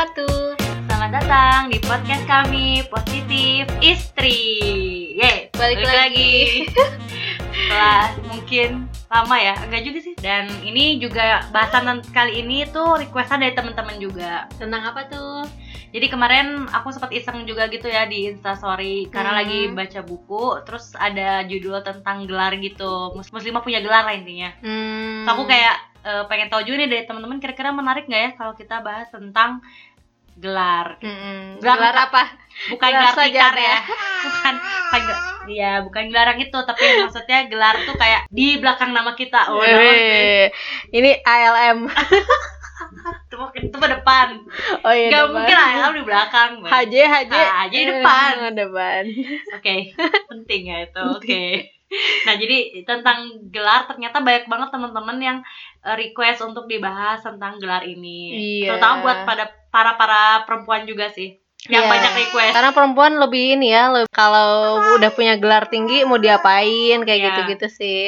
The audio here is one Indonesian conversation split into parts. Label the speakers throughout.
Speaker 1: wabarakatuh.
Speaker 2: Selamat datang di podcast kami Positif Istri. Yeay,
Speaker 1: Balik lagi.
Speaker 2: Setelah mungkin lama ya, enggak juga sih. Dan ini juga bahasan kali ini tuh requestan dari teman-teman juga.
Speaker 1: Tentang apa tuh?
Speaker 2: Jadi kemarin aku sempat iseng juga gitu ya di Instastory karena
Speaker 1: Hmm.
Speaker 2: lagi baca buku, terus ada judul tentang gelar gitu. Mus- Muslimah punya gelar lah intinya.
Speaker 1: Hmm.
Speaker 2: So, aku kayak eh, pengen tahu juga nih dari teman-teman kira-kira menarik nggak ya kalau kita bahas tentang gelar.
Speaker 1: Mm-mm.
Speaker 2: Gelar
Speaker 1: Gelar apa?
Speaker 2: Bukan
Speaker 1: Gelar
Speaker 2: gelar tikar ya. Bukan bukan Iya, bukan gelar yang itu, tapi maksudnya gelar tuh kayak di belakang nama kita. Oh,
Speaker 1: Weh, Ini ALM.
Speaker 2: itu, itu mah depan.
Speaker 1: Oh iya.
Speaker 2: Gak
Speaker 1: depan.
Speaker 2: mungkin lah di belakang.
Speaker 1: HJ HJ.
Speaker 2: HJ depan.
Speaker 1: Depan.
Speaker 2: Oke, penting ya itu. Oke. Nah, jadi tentang gelar ternyata banyak banget teman-teman yang eh, request untuk dibahas tentang gelar ini.
Speaker 1: Iya.
Speaker 2: Terutama buat pada para para perempuan juga sih. Yang
Speaker 1: Iya.
Speaker 2: banyak request.
Speaker 1: Karena perempuan lebih ini ya, lebih- kalau udah punya gelar tinggi mau diapain kayak
Speaker 2: Iya.
Speaker 1: gitu-gitu sih.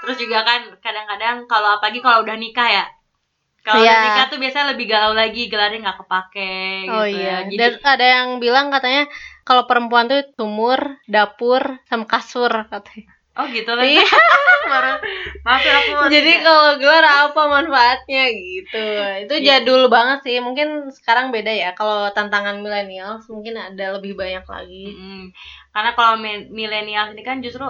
Speaker 2: Terus juga kan kadang-kadang kalau apalagi kalau udah nikah ya. Kalau
Speaker 1: Iya.
Speaker 2: udah nikah tuh biasanya lebih galau lagi, gelarnya nggak kepake
Speaker 1: Oh
Speaker 2: gitu
Speaker 1: iya.
Speaker 2: ya. Jadi
Speaker 1: Dan ada yang bilang katanya kalau perempuan tuh sumur, dapur, sama kasur katanya.
Speaker 2: Oh gitu kan.
Speaker 1: Iya.
Speaker 2: Maaf ya aku
Speaker 1: Jadi kalau gelar apa manfaatnya gitu? Itu
Speaker 2: Iya.
Speaker 1: jadul banget sih. Mungkin sekarang beda ya. Kalau tantangan milenial mungkin ada lebih banyak lagi.
Speaker 2: Mm-mm. Karena kalau mi- milenial ini kan justru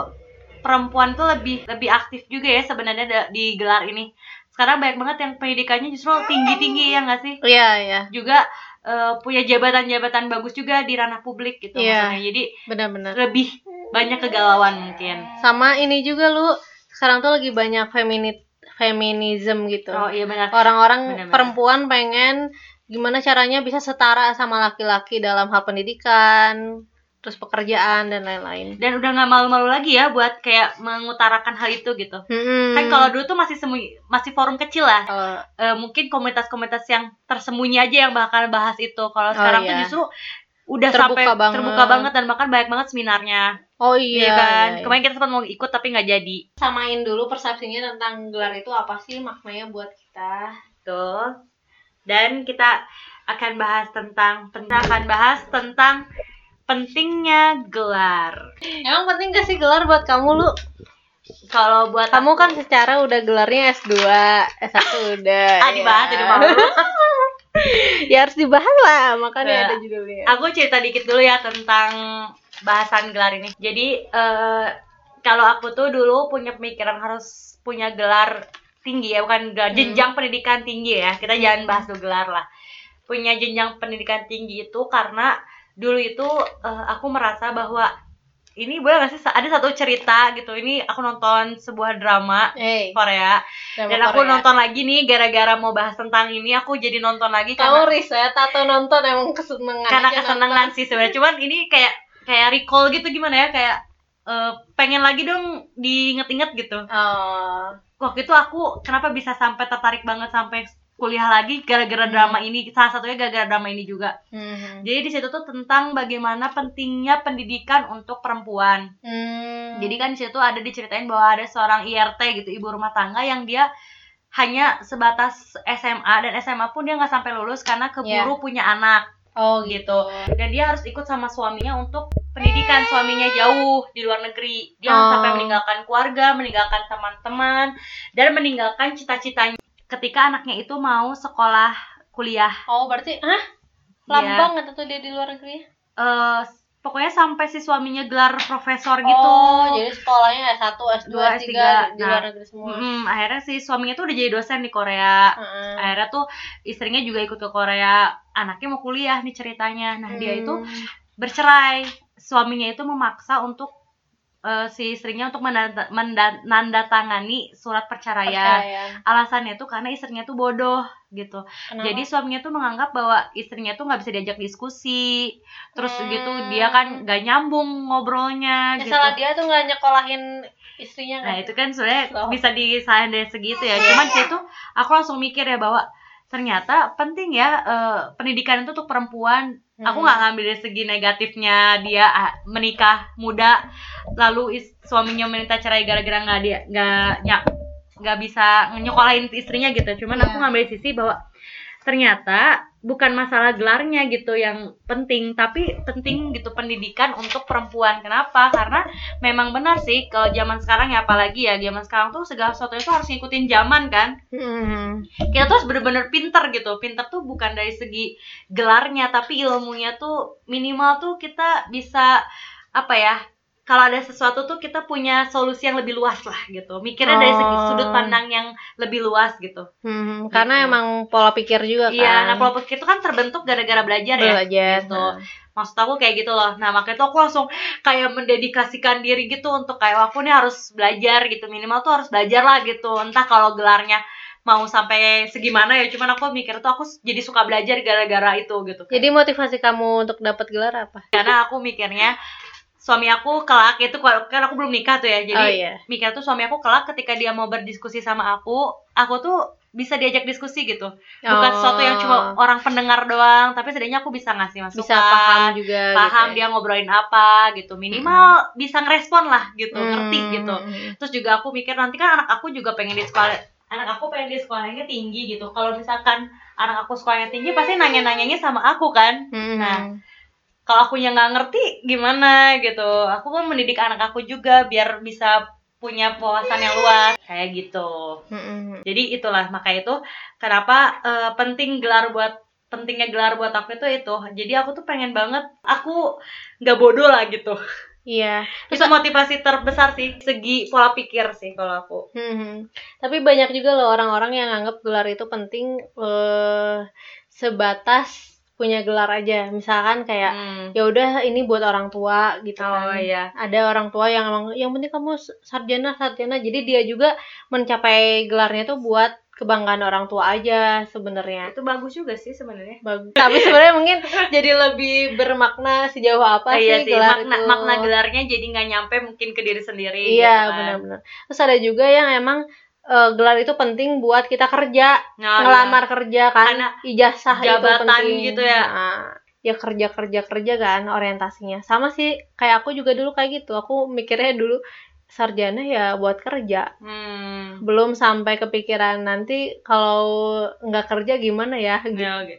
Speaker 2: perempuan tuh lebih lebih aktif juga ya sebenarnya di gelar ini. Sekarang banyak banget yang pendidikannya justru tinggi-tinggi ya nggak sih?
Speaker 1: Iya, iya.
Speaker 2: Juga eh, punya jabatan-jabatan bagus juga di ranah publik gitu
Speaker 1: Iya.
Speaker 2: maksudnya. Jadi
Speaker 1: Benar-benar.
Speaker 2: lebih banyak kegalauan mungkin.
Speaker 1: Sama ini juga lu sekarang tuh lagi banyak feminit feminism gitu.
Speaker 2: Oh iya benar.
Speaker 1: Orang-orang perempuan pengen gimana caranya bisa setara sama laki-laki dalam hal pendidikan, terus pekerjaan dan lain-lain.
Speaker 2: Dan udah nggak malu-malu lagi ya buat kayak mengutarakan hal itu gitu.
Speaker 1: Hmm.
Speaker 2: Kan kalau dulu tuh masih sembunyi, masih forum kecil lah.
Speaker 1: Kalau-
Speaker 2: Eh, mungkin komunitas-komunitas yang tersembunyi aja yang bakal bahas itu. Kalau sekarang tuh
Speaker 1: iya.
Speaker 2: justru udah
Speaker 1: Terbuka
Speaker 2: sampai
Speaker 1: banget.
Speaker 2: terbuka banget dan bahkan banyak banget seminarnya.
Speaker 1: oh
Speaker 2: Iya,
Speaker 1: iya,
Speaker 2: kan?
Speaker 1: iya, iya.
Speaker 2: Kemarin kita sempat mau ikut tapi nggak jadi.
Speaker 1: samain dulu persepsinya tentang gelar itu apa sih maknanya buat kita.
Speaker 2: Tuh. Dan kita akan bahas tentang kita akan bahas tentang pentingnya gelar.
Speaker 1: Emang penting gak sih gelar buat kamu lu?
Speaker 2: Kalau buat
Speaker 1: Kamu kan secara udah gelarnya S2, S1 udah.
Speaker 2: ah dibahas
Speaker 1: ya.
Speaker 2: mau.
Speaker 1: ya harus dibahas lah, makanya
Speaker 2: Ya.
Speaker 1: ada judulnya.
Speaker 2: Aku cerita dikit dulu ya tentang bahasan gelar ini. Jadi eh, kalau aku tuh dulu punya pemikiran harus punya gelar tinggi ya, bukan gelar
Speaker 1: Hmm.
Speaker 2: jenjang pendidikan tinggi ya. Kita jangan bahas tuh gelar lah. Punya jenjang pendidikan tinggi itu karena dulu itu eh, aku merasa bahwa ini boleh gak sih ada satu cerita gitu. Ini aku nonton sebuah drama
Speaker 1: Hey,
Speaker 2: Korea
Speaker 1: drama
Speaker 2: dan aku
Speaker 1: Korea.
Speaker 2: nonton lagi nih gara-gara mau bahas tentang ini aku jadi nonton lagi
Speaker 1: Kamu
Speaker 2: karena
Speaker 1: riset atau nonton emang kesenangan?
Speaker 2: karena kesenangan
Speaker 1: nonton?
Speaker 2: sih sebenarnya cuman ini kayak kayak recall gitu gimana ya kayak eh, pengen lagi dong diinget-inget gitu
Speaker 1: Oh,
Speaker 2: waktu itu aku kenapa bisa sampai tertarik banget sampai kuliah lagi gara-gara
Speaker 1: Hmm.
Speaker 2: drama ini salah satunya gara-gara drama ini juga
Speaker 1: hmm.
Speaker 2: jadi di situ tuh tentang bagaimana pentingnya pendidikan untuk perempuan
Speaker 1: Hmm.
Speaker 2: jadi kan di situ ada diceritain bahwa ada seorang IRT gitu ibu rumah tangga yang dia hanya sebatas SMA dan SMA pun dia nggak sampai lulus karena keburu punya anak
Speaker 1: oh
Speaker 2: gitu. dan dia harus ikut sama suaminya untuk pendidikan suaminya jauh di luar negeri dia
Speaker 1: Oh.
Speaker 2: sampai meninggalkan keluarga meninggalkan teman-teman dan meninggalkan cita-citanya ketika anaknya itu mau sekolah kuliah
Speaker 1: Oh, berarti ah lama
Speaker 2: Iya.
Speaker 1: banget tuh dia di luar negeri.
Speaker 2: Eh, pokoknya sampai si suaminya gelar profesor gitu
Speaker 1: Oh, jadi sekolahnya S1, S2,
Speaker 2: Dua,
Speaker 1: S3,
Speaker 2: S3.
Speaker 1: di
Speaker 2: Nah,
Speaker 1: luar negeri semua.
Speaker 2: Mm-mm, akhirnya si suaminya tuh udah jadi dosen di Korea
Speaker 1: Heeh.
Speaker 2: akhirnya tuh istrinya juga ikut ke Korea anaknya mau kuliah nih ceritanya nah dia itu
Speaker 1: Hmm.
Speaker 2: bercerai suaminya itu memaksa untuk eh, si istrinya untuk menanda- menandatangani surat perceraian
Speaker 1: Percayaan.
Speaker 2: alasannya tuh karena istrinya tuh bodoh gitu
Speaker 1: Kenapa?
Speaker 2: jadi suaminya tuh menganggap bahwa istrinya tuh nggak bisa diajak diskusi terus
Speaker 1: Hmm.
Speaker 2: gitu dia kan nggak nyambung ngobrolnya
Speaker 1: Ya,
Speaker 2: gitu
Speaker 1: salah dia tuh nggak nyekolahin istrinya
Speaker 2: nah
Speaker 1: kan?
Speaker 2: itu kan sebenarnya
Speaker 1: Oh.
Speaker 2: bisa disalahin dari segitu ya cuman situ aku langsung mikir ya bahwa ternyata penting ya eh, pendidikan itu untuk perempuan aku
Speaker 1: Hmm.
Speaker 2: nggak ngambil dari segi negatifnya dia ah, menikah muda lalu is- suaminya minta cerai gara-gara nggak dia nggak nyak nggak bisa nyekolahin istrinya gitu cuman aku
Speaker 1: Iya.
Speaker 2: ngambil sisi bahwa ternyata bukan masalah gelarnya gitu yang penting tapi penting gitu pendidikan untuk perempuan. Kenapa? Karena memang benar sih kalau zaman sekarang ya apalagi ya zaman sekarang tuh segala sesuatu itu harus ngikutin zaman kan?
Speaker 1: Hmm.
Speaker 2: kita tuh harus bener-bener pinter gitu. Pinter tuh bukan dari segi gelarnya tapi ilmunya tuh minimal tuh kita bisa apa ya kalau ada sesuatu tuh kita punya solusi yang lebih luas lah gitu mikirnya dari segi
Speaker 1: Oh.
Speaker 2: sudut pandang yang lebih luas gitu
Speaker 1: Hmm, karena
Speaker 2: Gitu.
Speaker 1: emang pola pikir juga kan.
Speaker 2: iya nah pola pikir itu kan terbentuk gara-gara belajar ya
Speaker 1: belajar.
Speaker 2: gitu.
Speaker 1: Nah.
Speaker 2: maksud aku kayak gitu loh nah makanya tuh aku langsung kayak mendedikasikan diri gitu untuk kayak aku nih harus belajar gitu minimal tuh harus belajar lah gitu entah kalau gelarnya mau sampai segimana ya cuman aku mikir tuh aku jadi suka belajar gara-gara itu gitu
Speaker 1: Jadi motivasi kamu untuk dapat gelar apa?
Speaker 2: karena aku mikirnya suami aku kelak itu kalau- kan aku belum nikah tuh ya jadi
Speaker 1: oh iya.
Speaker 2: mikir tuh suami aku kelak ketika dia mau berdiskusi sama aku aku tuh bisa diajak diskusi gitu bukan
Speaker 1: Oh.
Speaker 2: sesuatu yang cuma orang pendengar doang tapi setidaknya aku bisa ngasih masukan
Speaker 1: bisa paham juga
Speaker 2: paham
Speaker 1: gitu
Speaker 2: dia ngobrolin apa gitu minimal bisa ngerespon lah gitu
Speaker 1: ya.
Speaker 2: ngerti
Speaker 1: Hmm.
Speaker 2: gitu terus juga aku mikir nanti kan anak aku juga pengen di sekolah anak aku pengen di sekolahnya tinggi gitu kalau misalkan anak aku sekolahnya tinggi pasti nanya-nanyanya sama aku kan
Speaker 1: Hmm.
Speaker 2: Nah, kalau akunya nggak ngerti gimana gitu. Aku kan mendidik anak aku juga biar bisa punya wawasan yang luas. Kayak gitu. Jadi itulah maka itu kenapa eh, penting gelar buat pentingnya gelar buat aku itu itu. Jadi aku tuh pengen banget aku nggak bodoh lah gitu.
Speaker 1: Iya.
Speaker 2: itu motivasi terbesar sih segi pola pikir sih kalau aku.
Speaker 1: Hmm. Tapi banyak juga loh orang-orang yang anggap gelar itu penting eh sebatas punya gelar aja. Misalkan kayak
Speaker 2: Hmm.
Speaker 1: ya udah ini buat orang tua gitu
Speaker 2: oh
Speaker 1: kan.
Speaker 2: iya
Speaker 1: Ada orang tua yang emang yang penting kamu sarjana sarjana. Jadi dia juga mencapai gelarnya tuh buat kebanggaan orang tua aja sebenarnya.
Speaker 2: itu bagus juga sih sebenarnya
Speaker 1: Bagus. Tapi sebenarnya mungkin jadi lebih bermakna sejauh apa
Speaker 2: iya
Speaker 1: sih
Speaker 2: sih
Speaker 1: gelar
Speaker 2: makna
Speaker 1: itu.
Speaker 2: makna gelarnya jadi nggak nyampe mungkin ke diri sendiri
Speaker 1: Iya,
Speaker 2: gitu kan.
Speaker 1: benar-benar. Terus ada juga yang emang eh, gelar itu penting buat kita kerja,
Speaker 2: Nah,
Speaker 1: ngelamar kerja kan,
Speaker 2: Karena
Speaker 1: ijazah itu
Speaker 2: jabatan
Speaker 1: penting.
Speaker 2: gitu ya.
Speaker 1: Nah, ya kerja kerja kerja kan orientasinya. Sama sih kayak aku juga dulu kayak gitu. Aku mikirnya dulu sarjana ya buat kerja.
Speaker 2: Hmm.
Speaker 1: Belum sampai kepikiran nanti kalau nggak kerja gimana ya gitu.
Speaker 2: Ya, oke.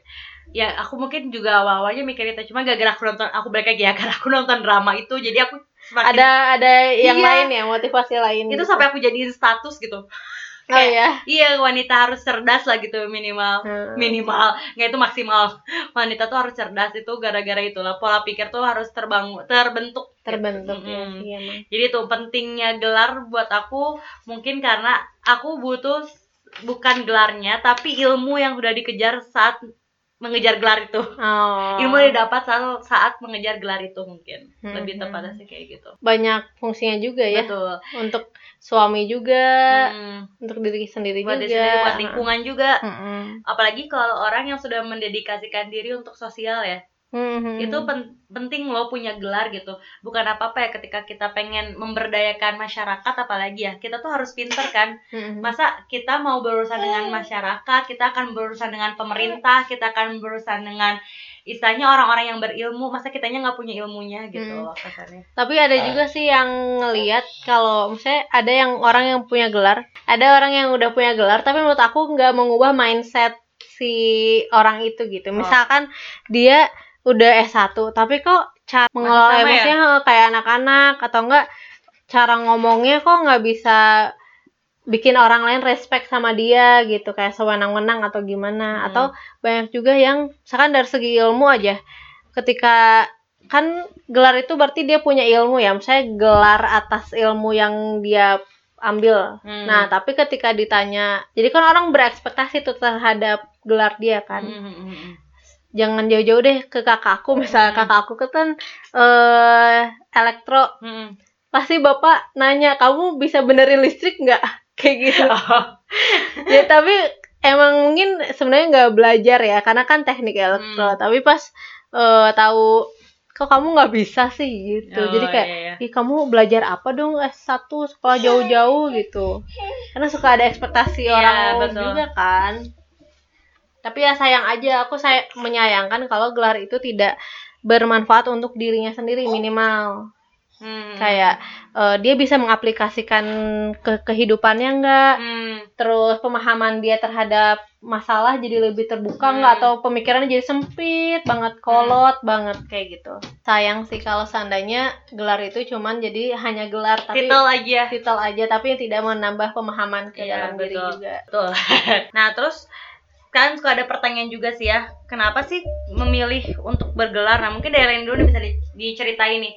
Speaker 2: Ya, aku mungkin juga awal-awalnya mikir itu cuma gara-gara aku nonton aku balik lagi ya karena aku nonton drama itu jadi aku semakin
Speaker 1: Ada ada yang
Speaker 2: Iya.
Speaker 1: lain ya, motivasi lain.
Speaker 2: itu
Speaker 1: gitu.
Speaker 2: sampai aku jadiin status gitu.
Speaker 1: Oh ya.
Speaker 2: Iya, wanita harus cerdas lah gitu minimal.
Speaker 1: Hmm.
Speaker 2: Minimal, nggak itu maksimal. Wanita tuh harus cerdas itu gara-gara itulah pola pikir tuh harus terbangun, terbentuk. gitu.
Speaker 1: terbentuk ya
Speaker 2: Mm-mm.
Speaker 1: sih emang.
Speaker 2: Jadi tuh pentingnya gelar buat aku mungkin karena aku butuh bukan gelarnya tapi ilmu yang sudah dikejar saat mengejar gelar itu.
Speaker 1: Oh.
Speaker 2: Ilmu yang didapat saat, saat mengejar gelar itu mungkin. Lebih
Speaker 1: Hmm.
Speaker 2: tepatnya sih kayak gitu.
Speaker 1: banyak fungsinya juga ya
Speaker 2: Betul.
Speaker 1: untuk suami juga
Speaker 2: Hmm.
Speaker 1: untuk diri sendiri
Speaker 2: Buat
Speaker 1: juga
Speaker 2: diri sendiri, buat lingkungan juga.
Speaker 1: Mm-mm.
Speaker 2: Apalagi kalau orang yang sudah mendedikasikan diri untuk sosial ya.
Speaker 1: Mhm.
Speaker 2: itu pen- penting loh punya gelar gitu bukan apa apa ya ketika kita pengen memberdayakan masyarakat apalagi ya kita tuh harus pinter kan
Speaker 1: Mhm.
Speaker 2: masa kita mau berurusan dengan masyarakat kita akan berurusan dengan pemerintah kita akan berurusan dengan istilahnya orang-orang yang berilmu masa kitanya nggak punya ilmunya gitu
Speaker 1: Hmm.
Speaker 2: loh
Speaker 1: tapi ada juga sih yang ngelihat kalau misalnya ada yang orang yang punya gelar ada orang yang udah punya gelar tapi menurut aku nggak mengubah mindset si orang itu gitu
Speaker 2: Oh.
Speaker 1: misalkan dia udah S1 tapi kok cara mengelola
Speaker 2: ya?
Speaker 1: emosinya kayak anak-anak atau enggak cara ngomongnya kok nggak bisa bikin orang lain respect sama dia gitu kayak sewenang-wenang atau gimana
Speaker 2: Hmm.
Speaker 1: atau banyak juga yang misalkan dari segi ilmu aja ketika kan gelar itu berarti dia punya ilmu ya misalnya gelar atas ilmu yang dia ambil
Speaker 2: Hmm.
Speaker 1: nah tapi ketika ditanya jadi kan orang berekspektasi tuh terhadap gelar dia kan
Speaker 2: Hmm, hmm, hmm, hmm.
Speaker 1: Jangan jauh-jauh deh ke kakak aku misalnya
Speaker 2: Hmm.
Speaker 1: kakak aku kan eh elektro
Speaker 2: Hmm.
Speaker 1: pasti bapak nanya kamu bisa benerin listrik nggak kayak gitu ya tapi emang mungkin sebenarnya nggak belajar ya karena kan teknik elektro
Speaker 2: Hmm.
Speaker 1: tapi pas eh, tahu kok kamu nggak bisa sih gitu
Speaker 2: Oh,
Speaker 1: jadi kayak
Speaker 2: iya, iya.
Speaker 1: ih kamu belajar apa dong S1 sekolah jauh-jauh gitu karena suka ada ekspektasi
Speaker 2: Iya,
Speaker 1: orang
Speaker 2: betul.
Speaker 1: juga kan tapi ya sayang aja aku saya menyayangkan kalau gelar itu tidak bermanfaat untuk dirinya sendiri minimal
Speaker 2: Hmm.
Speaker 1: kayak eh, dia bisa mengaplikasikan ke kehidupannya enggak
Speaker 2: Hmm.
Speaker 1: terus pemahaman dia terhadap masalah jadi lebih terbuka
Speaker 2: Hmm.
Speaker 1: atau pemikirannya jadi sempit banget kolot banget kayak gitu sayang sih kalau seandainya gelar itu cuman jadi hanya gelar tapi
Speaker 2: titel aja
Speaker 1: titel aja tapi tidak menambah pemahaman ke
Speaker 2: Iya,
Speaker 1: dalam diri
Speaker 2: betul.
Speaker 1: juga
Speaker 2: Betul. nah, terus kan suka ada pertanyaan juga sih ya, kenapa sih memilih untuk bergelar? Nah, mungkin dari Len dulu bisa di- diceritain nih.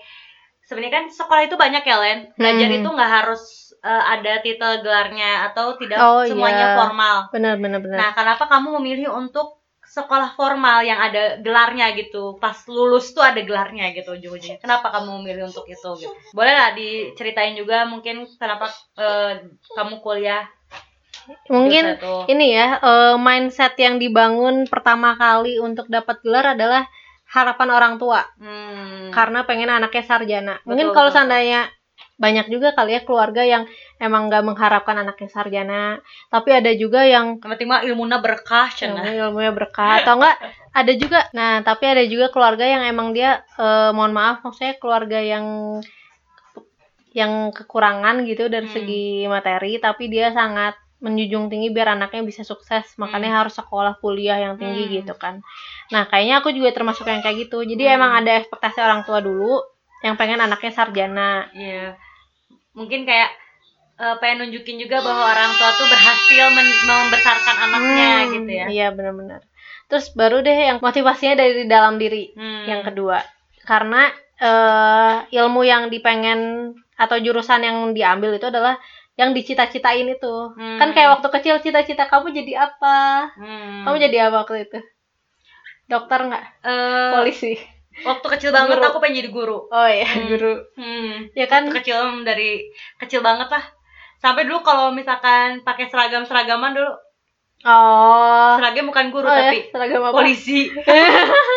Speaker 2: Sebenarnya kan sekolah itu banyak ya, Len. Belajar
Speaker 1: Hmm.
Speaker 2: itu nggak harus eh, ada titel gelarnya atau tidak
Speaker 1: Oh,
Speaker 2: semuanya
Speaker 1: iya.
Speaker 2: formal.
Speaker 1: benar benar benar
Speaker 2: Nah, kenapa kamu memilih untuk sekolah formal yang ada gelarnya gitu? Pas lulus tuh ada gelarnya gitu ujung-ujungnya. Kenapa kamu memilih untuk itu gitu? Boleh lah diceritain juga mungkin kenapa eh, kamu kuliah
Speaker 1: mungkin ini ya eh, mindset yang dibangun pertama kali untuk dapat gelar adalah harapan orang tua
Speaker 2: Hmm.
Speaker 1: karena pengen anaknya sarjana. Mungkin
Speaker 2: Betul,
Speaker 1: kalau
Speaker 2: betul.
Speaker 1: seandainya banyak juga kali ya keluarga yang emang nggak mengharapkan anaknya sarjana, tapi ada juga yang
Speaker 2: mah ilmunya berkah
Speaker 1: ilmu ilmunya berkah atau enggak ada juga. Nah, tapi ada juga keluarga yang emang dia eh, mohon maaf maksudnya keluarga yang yang kekurangan gitu dari
Speaker 2: Hmm.
Speaker 1: segi materi, tapi dia sangat menjunjung tinggi biar anaknya bisa sukses, makanya harus sekolah kuliah yang tinggi
Speaker 2: Hmm.
Speaker 1: gitu kan. Nah, kayaknya aku juga termasuk yang kayak gitu. Jadi
Speaker 2: Hmm.
Speaker 1: emang ada ekspektasi orang tua dulu yang pengen anaknya sarjana.
Speaker 2: Iya. Mungkin kayak eh, pengen nunjukin juga bahwa orang tua tuh berhasil men- membesarkan anaknya
Speaker 1: Hmm,
Speaker 2: gitu ya.
Speaker 1: Iya, benar-benar. Terus baru deh yang motivasinya dari dalam diri.
Speaker 2: Hmm.
Speaker 1: yang kedua karena eh, ilmu yang dipengen atau jurusan yang diambil itu adalah yang dicita-citain itu
Speaker 2: Hmm.
Speaker 1: kan kayak waktu kecil cita-cita kamu jadi apa
Speaker 2: Hmm.
Speaker 1: kamu jadi apa waktu itu dokter nggak
Speaker 2: Eh,
Speaker 1: polisi
Speaker 2: waktu kecil banget
Speaker 1: Guru.
Speaker 2: aku pengen jadi guru.
Speaker 1: oh iya
Speaker 2: Hmm.
Speaker 1: guru
Speaker 2: Hmm.
Speaker 1: ya kan
Speaker 2: Waktu kecil dari kecil banget lah. Sampai dulu kalau misalkan pakai seragam-seragaman dulu,
Speaker 1: oh
Speaker 2: seragam bukan guru
Speaker 1: oh ya
Speaker 2: tapi
Speaker 1: seragam apa
Speaker 2: polisi.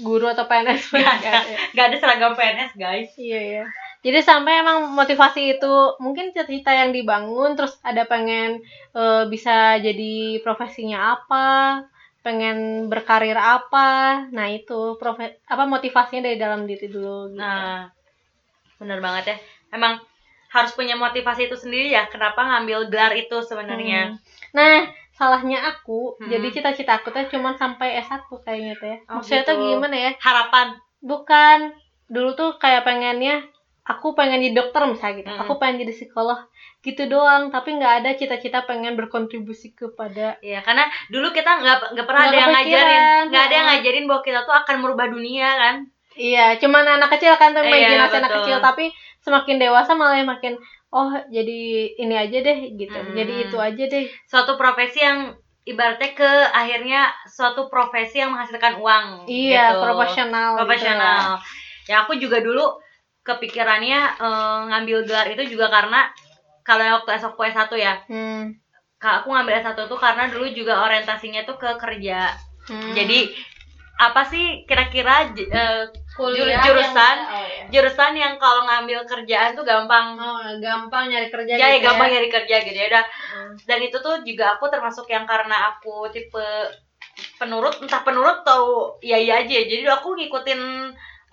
Speaker 1: guru atau PNS
Speaker 2: Gak
Speaker 1: Nggak
Speaker 2: ada,
Speaker 1: ya?
Speaker 2: gak ada seragam PNS guys.
Speaker 1: Iya ya. Jadi sampai emang motivasi itu mungkin cita-cita yang dibangun terus ada pengen eh, bisa jadi profesinya apa, pengen berkarir apa. Nah, itu profe apa motivasinya dari dalam diri dulu gitu.
Speaker 2: Nah, bener banget ya. Emang harus punya motivasi itu sendiri ya. Kenapa ngambil gelar itu sebenarnya?
Speaker 1: Hmm. Nah, salahnya aku,
Speaker 2: Hmm.
Speaker 1: jadi cita-cita aku tuh cuma sampai S1 kayaknya tuh ya.
Speaker 2: Oh,
Speaker 1: Maksudnya tuh
Speaker 2: gitu.
Speaker 1: gimana ya?
Speaker 2: Harapan.
Speaker 1: Bukan dulu tuh kayak pengennya aku pengen jadi dokter misalnya gitu.
Speaker 2: Mm.
Speaker 1: Aku pengen jadi psikolog gitu doang, tapi nggak ada cita-cita pengen berkontribusi kepada
Speaker 2: Iya, karena dulu kita nggak nggak pernah
Speaker 1: Nggak
Speaker 2: ada yang ngajarin, nggak ada yang ngajarin bahwa kita tuh akan merubah dunia kan?
Speaker 1: Iya, cuman anak kecil kan tuh
Speaker 2: Iya,
Speaker 1: imajinasi anak kecil, tapi semakin dewasa malah makin oh jadi ini aja deh gitu.
Speaker 2: Hmm.
Speaker 1: Jadi itu aja deh.
Speaker 2: Suatu profesi yang ibaratnya ke akhirnya suatu profesi yang menghasilkan uang.
Speaker 1: Iya,
Speaker 2: gitu.
Speaker 1: profesional. gitu.
Speaker 2: Profesional. Ya aku juga dulu kepikirannya eh, ngambil gelar itu juga karena kalau waktu S1 S1 ya,
Speaker 1: Hmm.
Speaker 2: Kak, aku ngambil S1 tuh karena dulu juga orientasinya tuh ke kerja.
Speaker 1: Hmm.
Speaker 2: Jadi apa sih kira-kira eh,
Speaker 1: Kuliah
Speaker 2: jurusan
Speaker 1: yang- oh, iya.
Speaker 2: jurusan yang kalau ngambil kerjaan tuh gampang
Speaker 1: Oh, gampang nyari kerja
Speaker 2: ya, ya
Speaker 1: gitu
Speaker 2: gampang
Speaker 1: ya.
Speaker 2: nyari kerja gitu ya udah
Speaker 1: Hmm.
Speaker 2: dan itu tuh juga aku termasuk yang karena aku tipe penurut entah penurut atau iya iya aja jadi aku ngikutin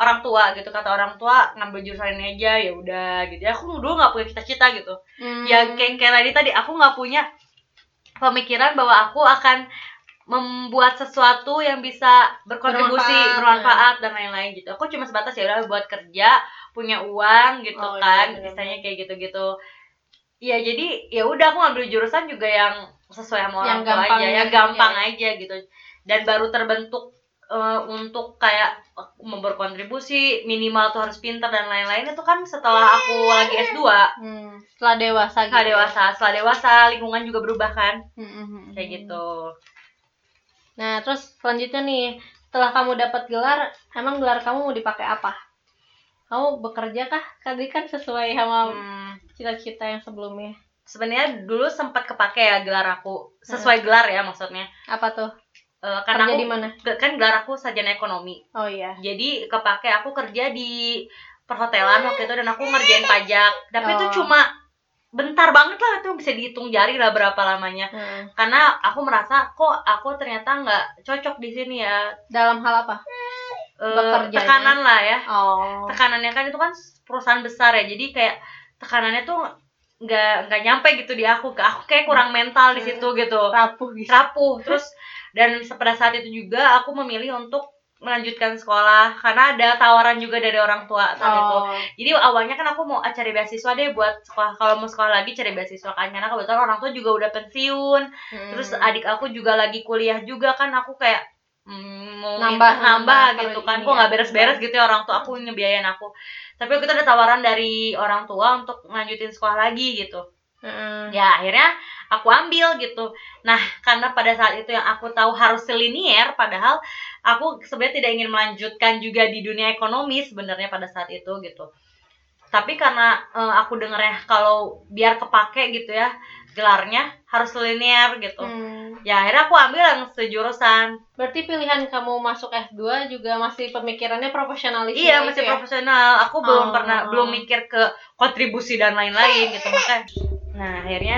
Speaker 2: orang tua gitu kata orang tua ngambil jurusan ini aja ya udah gitu ya aku dulu nggak punya cita-cita gitu
Speaker 1: Hmm.
Speaker 2: ya kayak kayak tadi tadi aku nggak punya pemikiran bahwa aku akan membuat sesuatu yang bisa berkontribusi
Speaker 1: Bermanfaat,
Speaker 2: bermanfaat, dan lain-lain gitu aku cuma sebatas ya udah buat kerja punya uang gitu
Speaker 1: Oh, iya,
Speaker 2: kan
Speaker 1: bener-bener.
Speaker 2: misalnya kayak gitu-gitu ya jadi ya udah aku ngambil jurusan juga yang sesuai sama orang
Speaker 1: Yang
Speaker 2: tua aja yang
Speaker 1: gitu
Speaker 2: gampang
Speaker 1: ya.
Speaker 2: aja gitu dan baru terbentuk eh, untuk kayak berkontribusi minimal tuh harus pintar dan lain-lain itu kan setelah aku lagi S2
Speaker 1: Hmm. Setelah dewasa gitu.
Speaker 2: setelah dewasa setelah dewasa lingkungan juga berubah kan
Speaker 1: Hmm, hmm, hmm,
Speaker 2: kayak
Speaker 1: hmm.
Speaker 2: gitu
Speaker 1: Nah, terus selanjutnya nih, setelah kamu dapat gelar, emang gelar kamu mau dipakai apa? Kamu bekerja kah? Tadi kan sesuai sama
Speaker 2: Hmm,
Speaker 1: cita-cita yang sebelumnya.
Speaker 2: sebenarnya dulu sempat kepake ya gelar aku sesuai gelar ya maksudnya
Speaker 1: Apa tuh?
Speaker 2: Eh, karena
Speaker 1: Kerja
Speaker 2: aku
Speaker 1: di mana?
Speaker 2: kan gelar aku sarjana ekonomi
Speaker 1: Oh iya.
Speaker 2: jadi kepake aku kerja di perhotelan waktu itu dan aku ngerjain pajak tapi itu
Speaker 1: Oh.
Speaker 2: cuma bentar banget lah itu bisa dihitung jari lah berapa lamanya
Speaker 1: Hmm.
Speaker 2: karena aku merasa kok aku ternyata nggak cocok di sini ya
Speaker 1: Dalam hal apa? Bekerjanya.
Speaker 2: tekanan lah ya
Speaker 1: Oh.
Speaker 2: tekanannya kan itu kan perusahaan besar ya jadi kayak tekanannya tuh nggak nggak nyampe gitu di aku ke aku kayak kurang mental di situ gitu
Speaker 1: Rapuh gitu.
Speaker 2: rapuh terus dan pada saat itu juga aku memilih untuk melanjutkan sekolah. Karena ada tawaran juga dari orang tua saat itu.
Speaker 1: Oh.
Speaker 2: jadi awalnya kan aku mau cari beasiswa deh buat sekolah. Kalau mau sekolah lagi cari beasiswa kan. Karena kebetulan orang tua juga udah pensiun.
Speaker 1: Hmm.
Speaker 2: terus adik aku juga lagi kuliah juga kan. Aku kayak mm, mau
Speaker 1: Nambah-
Speaker 2: minta nambah
Speaker 1: nambah
Speaker 2: gitu kan. Kok nggak beres-beres gitu ya orang tua aku ngebiayain aku. Tapi itu ada tawaran dari orang tua untuk lanjutin sekolah lagi gitu.
Speaker 1: Heeh.
Speaker 2: ya akhirnya aku ambil gitu nah karena pada saat itu yang aku tahu harus selinier padahal aku sebenarnya tidak ingin melanjutkan juga di dunia ekonomi sebenarnya pada saat itu gitu tapi karena eh, aku dengernya kalau biar kepake gitu ya gelarnya harus selinier gitu
Speaker 1: Hmm.
Speaker 2: ya akhirnya aku ambil yang sejurusan
Speaker 1: Berarti pilihan kamu masuk S2 juga masih pemikirannya profesionalis
Speaker 2: iya
Speaker 1: itu
Speaker 2: masih
Speaker 1: ya?
Speaker 2: profesional aku belum
Speaker 1: Oh.
Speaker 2: pernah belum mikir ke kontribusi dan lain-lain gitu makanya nah akhirnya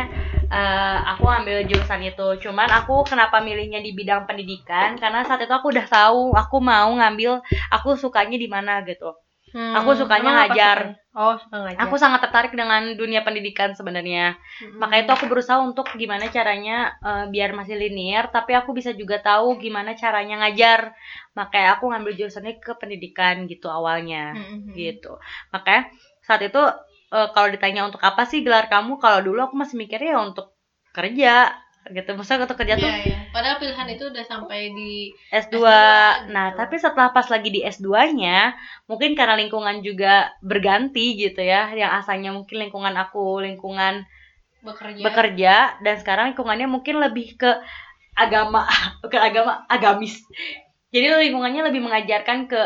Speaker 2: eh, aku ambil jurusan itu cuman aku kenapa milihnya di bidang pendidikan karena saat itu aku udah tahu aku mau ngambil aku sukanya di mana gitu
Speaker 1: Hmm.
Speaker 2: Aku sukanya ngajar.
Speaker 1: sukanya? Oh, suka ngajar.
Speaker 2: aku sangat tertarik dengan dunia pendidikan sebenarnya
Speaker 1: Hmm.
Speaker 2: makanya itu aku berusaha untuk gimana caranya eh, biar masih linear tapi aku bisa juga tahu gimana caranya ngajar makanya aku ngambil jurusannya ke pendidikan gitu awalnya
Speaker 1: Hmm.
Speaker 2: gitu makanya saat itu eh, kalau ditanya untuk apa sih gelar kamu kalau dulu aku masih mikirnya ya untuk kerja gitu maksudnya untuk kerja tuh
Speaker 1: Iya, iya. Padahal pilihan itu udah sampai di
Speaker 2: S2.
Speaker 1: S2
Speaker 2: Nah,
Speaker 1: gitu.
Speaker 2: tapi setelah pas lagi di S2-nya, mungkin karena lingkungan juga berganti gitu ya. Yang asalnya mungkin lingkungan aku, lingkungan
Speaker 1: bekerja.
Speaker 2: bekerja dan sekarang lingkungannya mungkin lebih ke agama, bukan agama, agamis. Jadi lingkungannya lebih mengajarkan ke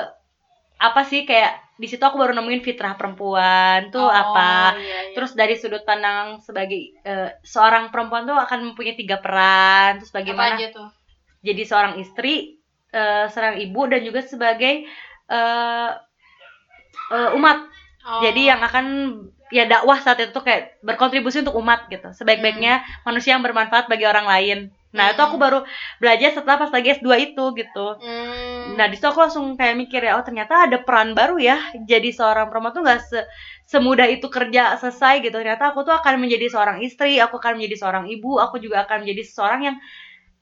Speaker 2: apa sih kayak di situ aku baru nemuin fitrah perempuan tuh
Speaker 1: Oh,
Speaker 2: apa.
Speaker 1: iya, iya.
Speaker 2: Terus dari sudut pandang sebagai eh, seorang perempuan tuh akan mempunyai tiga peran. Terus
Speaker 1: apa
Speaker 2: bagaimana
Speaker 1: aja tuh?
Speaker 2: jadi seorang istri, eh, seorang ibu dan juga sebagai eh, eh, umat.
Speaker 1: Oh.
Speaker 2: Jadi yang akan ya dakwah saat itu tuh kayak berkontribusi untuk umat gitu. Sebaik-baiknya manusia yang bermanfaat bagi orang lain. Nah, itu
Speaker 1: Hmm.
Speaker 2: aku baru belajar setelah pas lagi S2 itu gitu.
Speaker 1: Hmm.
Speaker 2: Nah, di situ aku langsung kayak mikir ya, oh ternyata ada peran baru ya. Jadi seorang perempuan tuh nggak se- semudah itu kerja selesai gitu. Ternyata aku tuh akan menjadi seorang istri, aku akan menjadi seorang ibu, aku juga akan menjadi seseorang yang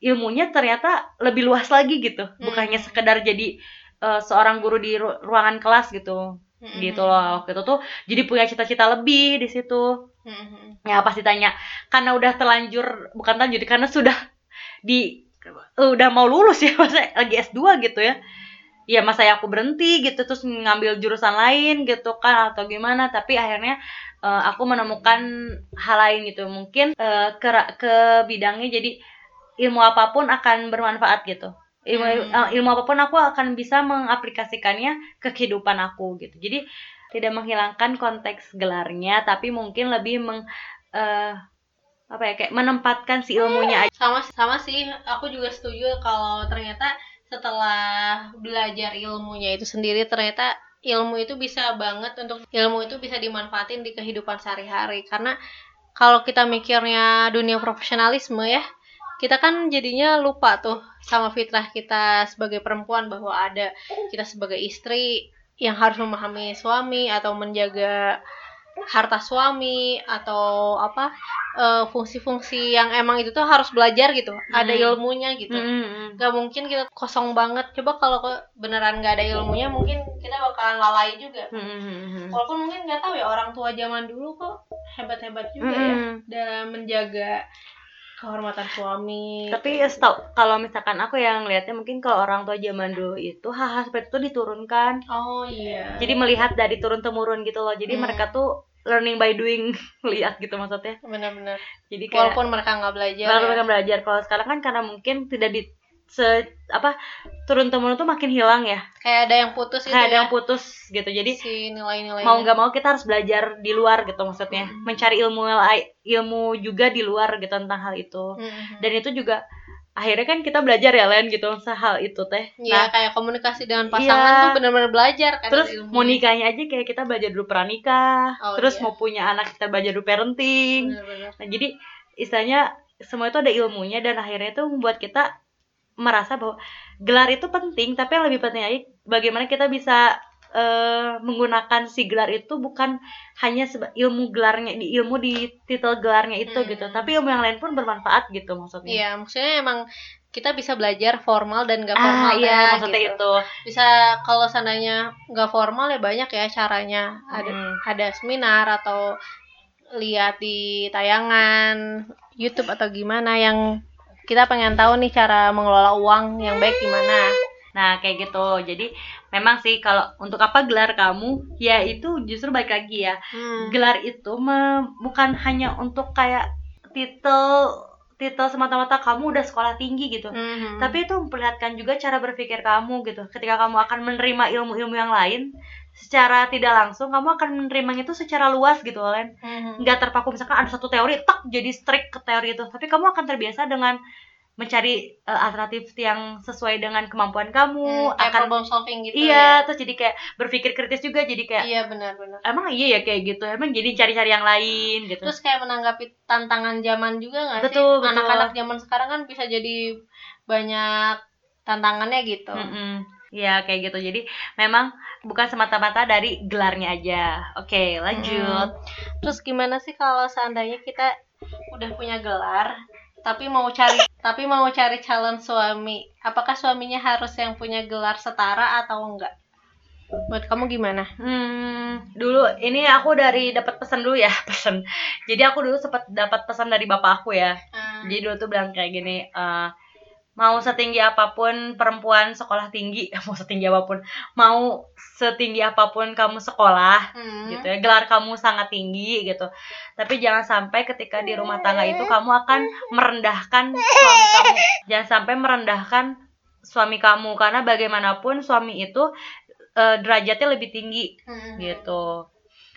Speaker 2: ilmunya ternyata lebih luas lagi gitu. Bukannya
Speaker 1: Hmm.
Speaker 2: sekedar jadi eh, seorang guru di ru- ruangan kelas gitu.
Speaker 1: Hmm.
Speaker 2: Gitu loh. Waktu itu tuh jadi punya cita-cita lebih di situ.
Speaker 1: Hmm.
Speaker 2: Ya pas ditanya karena udah terlanjur bukan terlanjur karena sudah di udah mau lulus ya masa lagi S2 gitu ya. Ya masa ya aku berhenti gitu terus ngambil jurusan lain gitu kan atau gimana tapi akhirnya eh, aku menemukan hal lain gitu. Mungkin eh, ke ke bidangnya jadi ilmu apa pun akan bermanfaat gitu. Ilmu
Speaker 1: Hmm.
Speaker 2: eh, ilmu apa pun aku akan bisa mengaplikasikannya ke kehidupan aku gitu. Jadi tidak menghilangkan konteks gelarnya tapi mungkin lebih meng eh, apa ya kayak menempatkan si ilmunya aja.
Speaker 1: sama sama sih aku juga setuju kalau ternyata setelah belajar ilmunya itu sendiri ternyata ilmu itu bisa banget untuk ilmu itu bisa dimanfaatin di kehidupan sehari-hari karena kalau kita mikirnya dunia profesionalisme ya kita kan jadinya lupa tuh sama fitrah kita sebagai perempuan bahwa ada kita sebagai istri yang harus memahami suami atau menjaga harta suami atau apa eh, fungsi-fungsi yang emang itu tuh harus belajar gitu ada
Speaker 2: Hmm.
Speaker 1: ilmunya gitu. Nggak mungkin kita kosong banget. Coba kalau beneran nggak ada ilmunya mungkin kita bakalan lalai juga. Walaupun mungkin nggak tahu ya orang tua zaman dulu kok hebat-hebat juga ya dalam menjaga kehormatan suami
Speaker 2: Tapi ya setahu kalau misalkan aku yang lihatnya mungkin kalau orang tua zaman dulu itu hal-hal seperti itu diturunkan.
Speaker 1: oh iya
Speaker 2: Jadi melihat dari turun temurun gitu loh. Jadi
Speaker 1: Hmm.
Speaker 2: mereka tuh learning by doing lihat gitu maksudnya.
Speaker 1: benar-benar
Speaker 2: Jadi kayak
Speaker 1: walaupun mereka nggak belajar
Speaker 2: Kalau
Speaker 1: ya.
Speaker 2: mereka belajar kalau sekarang kan karena mungkin tidak di se apa turun temurun tuh makin hilang ya.
Speaker 1: kayak ada yang putus itu
Speaker 2: Kayak ada
Speaker 1: ya
Speaker 2: yang putus gitu. Jadi
Speaker 1: si nilai-nilainya
Speaker 2: mau nggak mau kita harus belajar di luar gitu maksudnya.
Speaker 1: Hmm.
Speaker 2: Mencari ilmu ilmu juga di luar gitu tentang hal itu.
Speaker 1: Mhm.
Speaker 2: Dan itu juga akhirnya kan kita belajar ya Len gitu hal itu teh.
Speaker 1: Iya
Speaker 2: Nah,
Speaker 1: kayak komunikasi dengan pasangan
Speaker 2: Iya.
Speaker 1: tuh benar-benar belajar kan
Speaker 2: terus mau nikahnya aja kayak kita belajar dulu pranikah,
Speaker 1: Oh,
Speaker 2: terus
Speaker 1: iya.
Speaker 2: mau punya anak kita belajar dulu parenting.
Speaker 1: Benar-benar.
Speaker 2: Nah, jadi istilahnya semua itu ada ilmunya dan akhirnya itu membuat kita merasa bahwa gelar itu penting tapi yang lebih penting lagi bagaimana kita bisa eh, menggunakan si gelar itu bukan hanya ilmu gelarnya di ilmu di titel gelarnya itu
Speaker 1: Hmm.
Speaker 2: gitu tapi ilmu yang lain pun bermanfaat gitu maksudnya
Speaker 1: Iya, maksudnya emang kita bisa belajar formal dan gak
Speaker 2: ah
Speaker 1: formal
Speaker 2: iya
Speaker 1: ya,
Speaker 2: maksudnya
Speaker 1: gitu.
Speaker 2: itu
Speaker 1: Bisa kalau seandainya gak formal ya banyak ya caranya. Ada
Speaker 2: Hmm.
Speaker 1: ada seminar atau lihat di tayangan YouTube atau gimana yang kita pengen tahu nih cara mengelola uang yang baik gimana.
Speaker 2: Nah, kayak gitu. Jadi, memang sih kalau untuk apa gelar kamu, ya itu justru baik lagi ya.
Speaker 1: Hmm.
Speaker 2: Gelar itu me- bukan hanya untuk kayak titel titel semata-mata kamu udah sekolah tinggi gitu.
Speaker 1: Mhm.
Speaker 2: Tapi itu memperlihatkan juga cara berpikir kamu gitu. Ketika kamu akan menerima ilmu-ilmu yang lain, secara tidak langsung kamu akan menerimanya itu secara luas gitu, Len.
Speaker 1: Mhm.
Speaker 2: Nggak terpaku misalkan ada satu teori, tak jadi strict ke teori itu. Tapi kamu akan terbiasa dengan mencari eh, alternatif yang sesuai dengan kemampuan kamu,
Speaker 1: Hmm, kayak
Speaker 2: akan
Speaker 1: problem solving gitu
Speaker 2: iya,
Speaker 1: ya.
Speaker 2: terus jadi kayak berpikir kritis juga jadi kayak
Speaker 1: Iya benar-benar.
Speaker 2: emang iya ya kayak gitu. Emang jadi cari-cari yang lain gitu.
Speaker 1: Terus kayak menanggapi tantangan zaman juga nggak sih? Anak-anak zaman sekarang kan bisa jadi banyak tantangannya gitu.
Speaker 2: Mm-mm. Ya kayak gitu. Jadi memang bukan semata-mata dari gelarnya aja. Oke, lanjut.
Speaker 1: Terus gimana sih kalau seandainya kita udah punya gelar, tapi mau cari tapi mau cari calon suami, apakah suaminya harus yang punya gelar setara atau enggak? Buat kamu gimana?
Speaker 2: Hmm, dulu ini aku dari dapat pesan dulu ya, pesan. Jadi aku dulu sempat dapat pesan dari bapak aku ya. Jadi dulu tuh bilang kayak gini, eh, mau setinggi apa pun perempuan sekolah tinggi, mau setinggi apa pun, mau setinggi apa pun kamu sekolah,
Speaker 1: Hmm.
Speaker 2: gitu ya gelar kamu sangat tinggi gitu. Tapi jangan sampai ketika di rumah tangga itu kamu akan merendahkan suami kamu. Jangan sampai merendahkan suami kamu karena bagaimanapun suami itu eh, derajatnya lebih tinggi
Speaker 1: Hmm.
Speaker 2: gitu.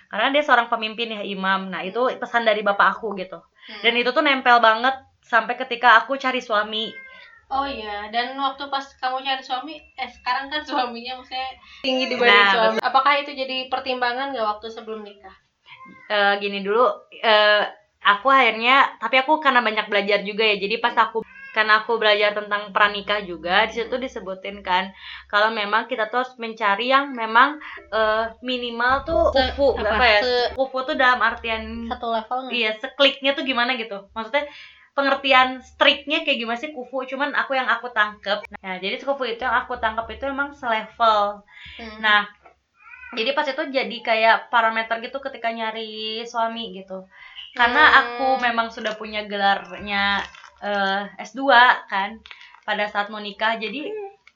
Speaker 2: Karena dia seorang pemimpin ya imam. Nah itu pesan dari bapak aku gitu.
Speaker 1: Hmm.
Speaker 2: dan itu tuh nempel banget sampai ketika aku cari suami
Speaker 1: Oh iya, dan waktu pas kamu cari suami, eh sekarang kan suaminya maksudnya tinggi dibanding
Speaker 2: Nah,
Speaker 1: suami. Apakah itu jadi pertimbangan nggak waktu sebelum nikah?
Speaker 2: eh, gini dulu eh, aku akhirnya tapi aku karena banyak belajar juga ya jadi pas aku karena aku belajar tentang pranikah juga di situ disebutin kan kalau memang kita tuh harus mencari yang memang eh, minimal tuh
Speaker 1: Se-
Speaker 2: kufu
Speaker 1: apa,
Speaker 2: apa ya
Speaker 1: se-
Speaker 2: kufu tuh dalam artian
Speaker 1: Satu level
Speaker 2: iya sekliknya tuh gimana gitu maksudnya pengertian striknya kayak gimana sih kufu cuman aku yang aku tangkep nah jadi kufu itu yang aku tangkep itu emang selevel
Speaker 1: Hmm.
Speaker 2: Nah, jadi pas itu jadi kayak parameter gitu ketika nyari suami gitu. Karena
Speaker 1: Hmm.
Speaker 2: aku memang sudah punya gelarnya eh, S2 kan pada saat mau nikah. Jadi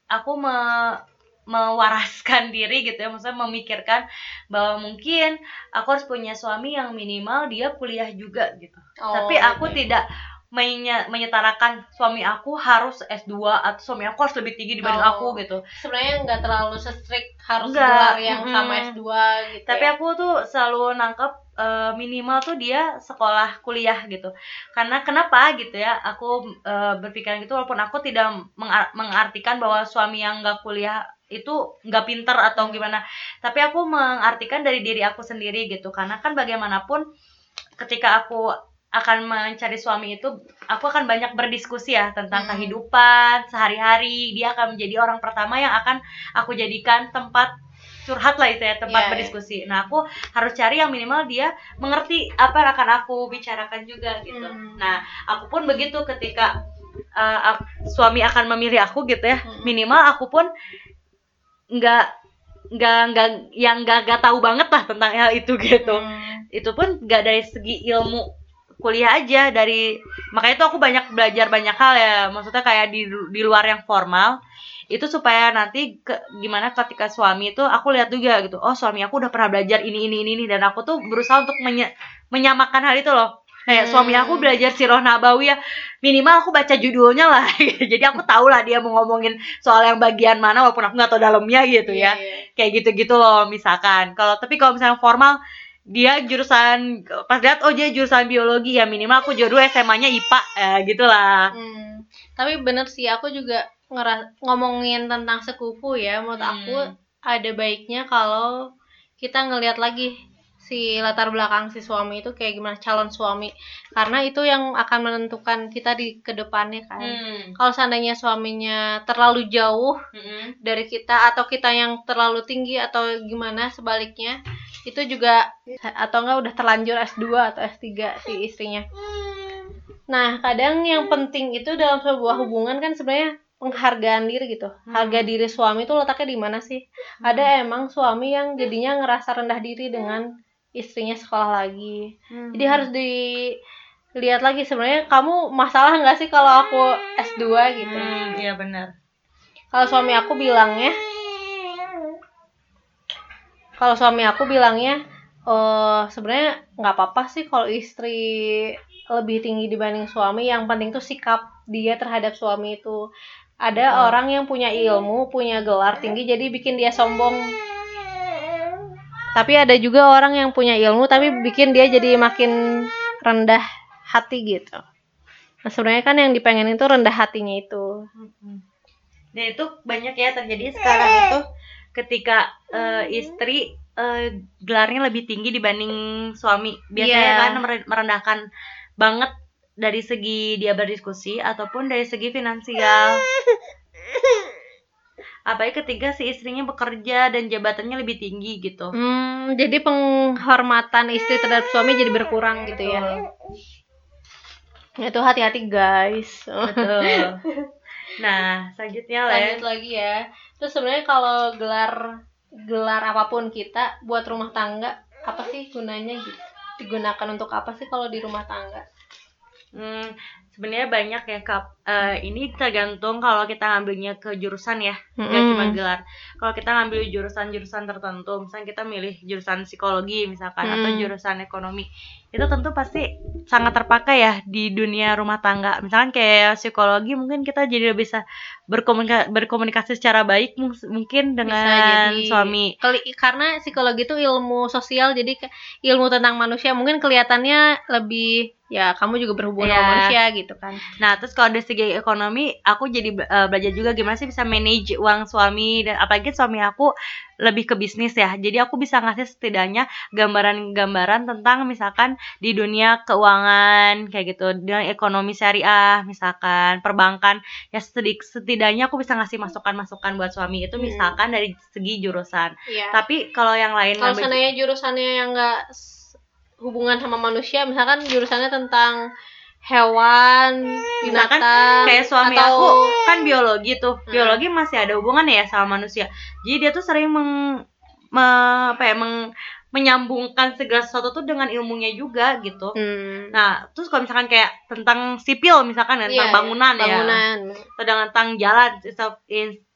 Speaker 2: aku me- mewaraskan diri gitu ya, maksudnya memikirkan bahwa mungkin aku harus punya suami yang minimal dia kuliah juga gitu.
Speaker 1: Oh,
Speaker 2: Tapi aku
Speaker 1: oke.
Speaker 2: tidak menye- menyetarakan suami aku harus S2 atau suami aku harus lebih tinggi dibanding
Speaker 1: Oh.
Speaker 2: aku gitu.
Speaker 1: sebenarnya nggak terlalu se-strict harus
Speaker 2: Nggak,
Speaker 1: gelar yang
Speaker 2: mm-mm.
Speaker 1: sama S2 gitu.
Speaker 2: Tapi
Speaker 1: ya.
Speaker 2: aku tuh selalu nangkep eh, minimal tuh dia sekolah kuliah gitu. Karena kenapa gitu ya? Aku eh, berpikiran gitu walaupun aku tidak mengar- mengartikan bahwa suami yang nggak kuliah itu nggak pinter atau gimana. Tapi aku mengartikan dari diri aku sendiri gitu. Karena kan bagaimanapun ketika aku akan mencari suami itu aku akan banyak berdiskusi ya tentang
Speaker 1: Hmm.
Speaker 2: kehidupan sehari-hari dia akan menjadi orang pertama yang akan aku jadikan tempat curhat lah itu ya tempat
Speaker 1: Iya, iya.
Speaker 2: berdiskusi nah aku harus cari yang minimal dia mengerti apa yang akan aku bicarakan juga gitu
Speaker 1: Hmm.
Speaker 2: nah aku pun begitu ketika uh, ak- suami akan memilih aku gitu ya
Speaker 1: Hmm.
Speaker 2: minimal aku pun nggak nggak nggak yang nggak nggak tahu banget lah tentang hal itu gitu
Speaker 1: Hmm.
Speaker 2: itu pun gak dari segi ilmu kuliah aja dari makanya itu aku banyak belajar banyak hal ya. Maksudnya kayak di di luar yang formal itu supaya nanti ke, gimana ketika suami itu aku lihat juga gitu oh suami aku udah pernah belajar ini ini ini, ini. Dan aku tuh berusaha untuk menye- menyamakan hal itu loh. Kayak
Speaker 1: Hmm.
Speaker 2: suami aku belajar sirah nabawi ya minimal aku baca judulnya lah. Jadi aku tahu lah dia mau ngomongin soal yang bagian mana walaupun aku nggak tahu dalamnya gitu ya.
Speaker 1: Iya, iya.
Speaker 2: kayak gitu-gitu loh misalkan. Kalau tapi kalau misalnya formal dia jurusan pas lihat oh dia jurusan biologi ya minimal aku jodoh SMA-nya IPA eh, gitulah
Speaker 1: Hmm. Tapi bener sih aku juga ngera- ngomongin tentang sekufu ya menurut
Speaker 2: Hmm.
Speaker 1: aku ada baiknya kalau kita ngelihat lagi si latar belakang si suami itu kayak gimana calon suami karena itu yang akan menentukan kita di ke depannya kan
Speaker 2: Hmm.
Speaker 1: kalau seandainya suaminya terlalu jauh
Speaker 2: Mm-mm.
Speaker 1: dari kita atau kita yang terlalu tinggi atau gimana sebaliknya itu juga atau enggak udah terlanjur S2 atau S3 si istrinya. Nah, kadang yang penting itu dalam sebuah hubungan kan sebenarnya penghargaan diri gitu. Harga diri suami itu letaknya di mana sih? Ada emang suami yang jadinya ngerasa rendah diri dengan istrinya sekolah lagi. Jadi harus dilihat lagi sebenarnya kamu masalah nggak sih kalau aku S2 gitu.
Speaker 2: Hmm, iya benar.
Speaker 1: Kalau suami aku bilangnya kalau suami aku bilangnya eh sebenarnya nggak apa-apa sih kalau istri lebih tinggi dibanding suami yang penting tuh sikap dia terhadap suami itu. Ada
Speaker 2: Betul.
Speaker 1: orang yang punya ilmu punya gelar tinggi jadi bikin dia sombong. Tapi ada juga orang yang punya ilmu tapi bikin dia jadi makin rendah hati gitu. Nah sebenarnya kan yang dipengenin itu rendah hatinya itu.
Speaker 2: Dan itu banyak ya terjadi sekarang itu ketika eh, istri eh, gelarnya lebih tinggi dibanding suami. Biasanya
Speaker 1: Iya.
Speaker 2: kan mere- merendahkan banget dari segi dia berdiskusi ataupun dari segi finansial. Apalagi ketika si istrinya bekerja dan jabatannya lebih tinggi gitu.
Speaker 1: Hmm, jadi penghormatan istri terhadap suami jadi berkurang gitu ya. Itu hati-hati guys.
Speaker 2: Betul. Nah, selanjutnya.
Speaker 1: Lanjut lagi ya. Terus sebenarnya kalau gelar gelar apa pun kita buat rumah tangga apa sih gunanya gitu? Digunakan untuk apa sih kalau di rumah tangga?
Speaker 2: Hmm, sebenarnya banyak ya kap. Eh, ini tergantung kalau kita ngambilnya ke jurusan ya, nggak
Speaker 1: Mm-mm.
Speaker 2: cuma gelar. Kalau kita ngambil jurusan-jurusan tertentu, misalnya kita milih jurusan psikologi misalkan atau
Speaker 1: Mm.
Speaker 2: jurusan ekonomi, itu tentu pasti sangat terpakai ya di dunia rumah tangga. Misalkan kayak psikologi, mungkin kita jadi bisa berkomunika- berkomunikasi secara baik mungkin dengan
Speaker 1: jadi-
Speaker 2: suami.
Speaker 1: Karena psikologi itu ilmu sosial jadi ilmu tentang manusia mungkin kelihatannya lebih ya kamu juga berhubungan
Speaker 2: Iya.
Speaker 1: sama manusia gitu kan.
Speaker 2: Nah, terus kalau dari segi ekonomi, aku jadi eh, belajar juga gimana sih bisa manage uang suami dan apalagi suami aku lebih ke bisnis ya. Jadi aku bisa ngasih setidaknya gambaran-gambaran tentang misalkan di dunia keuangan kayak gitu, dengan ekonomi syariah misalkan, perbankan. Ya setidak- setidaknya aku bisa ngasih masukan-masukan buat suami itu
Speaker 1: Hmm.
Speaker 2: misalkan dari segi jurusan.
Speaker 1: Iya.
Speaker 2: Tapi kalau yang lain
Speaker 1: kalau seandainya jurusannya yang enggak hubungan sama manusia misalkan jurusannya tentang hewan,
Speaker 2: Misalkan
Speaker 1: binatang
Speaker 2: kayak suami
Speaker 1: atau
Speaker 2: aku kan biologi tuh
Speaker 1: Hmm.
Speaker 2: biologi masih ada hubungan ya sama manusia jadi dia tuh sering meng me- apa ya meng- menyambungkan segala sesuatu tuh dengan ilmunya juga gitu
Speaker 1: Hmm.
Speaker 2: nah terus kalau misalkan kayak tentang sipil misalkan tentang
Speaker 1: Iya,
Speaker 2: bangunan, ya
Speaker 1: bangunan.
Speaker 2: atau tentang jalan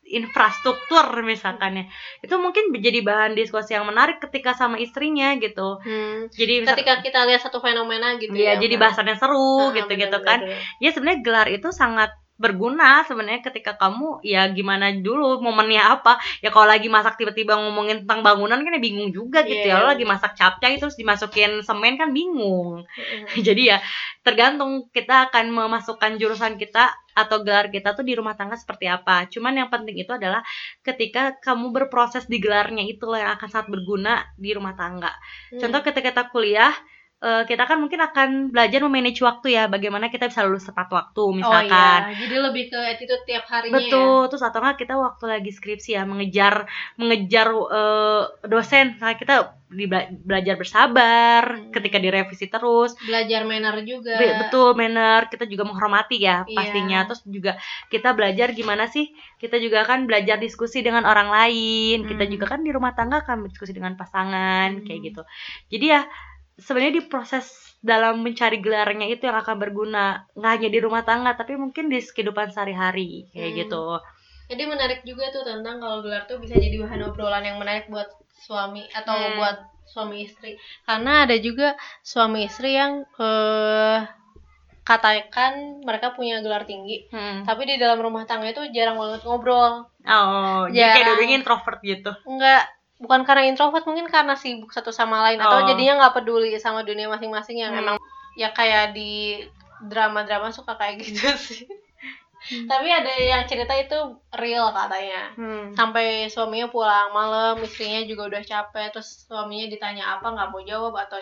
Speaker 2: infrastruktur misalkan ya itu mungkin jadi bahan diskusi yang menarik ketika sama istrinya gitu
Speaker 1: Hmm.
Speaker 2: jadi misal-
Speaker 1: Ketika kita lihat satu fenomena gitu
Speaker 2: Iya,
Speaker 1: ya.
Speaker 2: jadi bahasannya seru
Speaker 1: Ah,
Speaker 2: gitu
Speaker 1: bener,
Speaker 2: kan
Speaker 1: bener.
Speaker 2: ya sebenarnya gelar itu sangat berguna sebenarnya ketika kamu ya gimana dulu momennya apa ya kalau lagi masak tiba-tiba ngomongin tentang bangunan kan ya bingung juga gitu
Speaker 1: Iya.
Speaker 2: ya lo lagi masak capcay terus dimasukin semen kan bingung
Speaker 1: Mm-mm.
Speaker 2: jadi ya tergantung kita akan memasukkan jurusan kita atau gelar kita tuh di rumah tangga seperti apa cuman yang penting itu adalah ketika kamu berproses di gelarnya itu yang akan sangat berguna di rumah tangga
Speaker 1: Hmm.
Speaker 2: Contoh ketika kita kuliah, eh, kita kan mungkin akan belajar memanage waktu ya, bagaimana kita bisa lulus tepat waktu
Speaker 1: Oh
Speaker 2: misalkan.
Speaker 1: iya, jadi lebih ke attitude tiap harinya ya.
Speaker 2: Betul, terus atau enggak kita waktu lagi skripsi ya mengejar mengejar eh, dosen, nah, kita belajar bersabar
Speaker 1: Hmm.
Speaker 2: ketika direvisi terus.
Speaker 1: Belajar manner juga.
Speaker 2: Be- Betul, manner kita juga menghormati ya
Speaker 1: Iya.
Speaker 2: pastinya. Terus juga kita belajar gimana sih? Kita juga kan belajar diskusi dengan orang lain. Kita
Speaker 1: Hmm.
Speaker 2: juga kan di rumah tangga kan berdiskusi dengan pasangan
Speaker 1: Hmm.
Speaker 2: kayak gitu. Jadi ya sebenarnya di proses dalam mencari gelarnya itu yang akan berguna nggak hanya di rumah tangga tapi mungkin di kehidupan sehari-hari kayak
Speaker 1: Hmm.
Speaker 2: gitu.
Speaker 1: Jadi menarik juga tuh tentang kalau gelar tuh bisa jadi bahan obrolan yang menarik buat suami atau
Speaker 2: Hmm.
Speaker 1: buat suami istri. Karena ada juga suami istri yang eh katakan mereka punya gelar tinggi,
Speaker 2: Hmm.
Speaker 1: tapi di dalam rumah tangga itu jarang banget ngobrol.
Speaker 2: Oh, jadi kayak
Speaker 1: Jarang.
Speaker 2: dulunya introvert gitu.
Speaker 1: Enggak bukan karena introvert mungkin karena sibuk satu sama lain
Speaker 2: Oh.
Speaker 1: atau jadinya nggak peduli sama dunia masing-masing yang
Speaker 2: Hmm.
Speaker 1: emang ya kayak di drama-drama suka kayak gitu sih
Speaker 2: Hmm.
Speaker 1: Tapi ada yang cerita itu real katanya.
Speaker 2: Hmm.
Speaker 1: Sampai suaminya pulang malam, istrinya juga udah capek, terus suaminya ditanya apa nggak mau jawab atau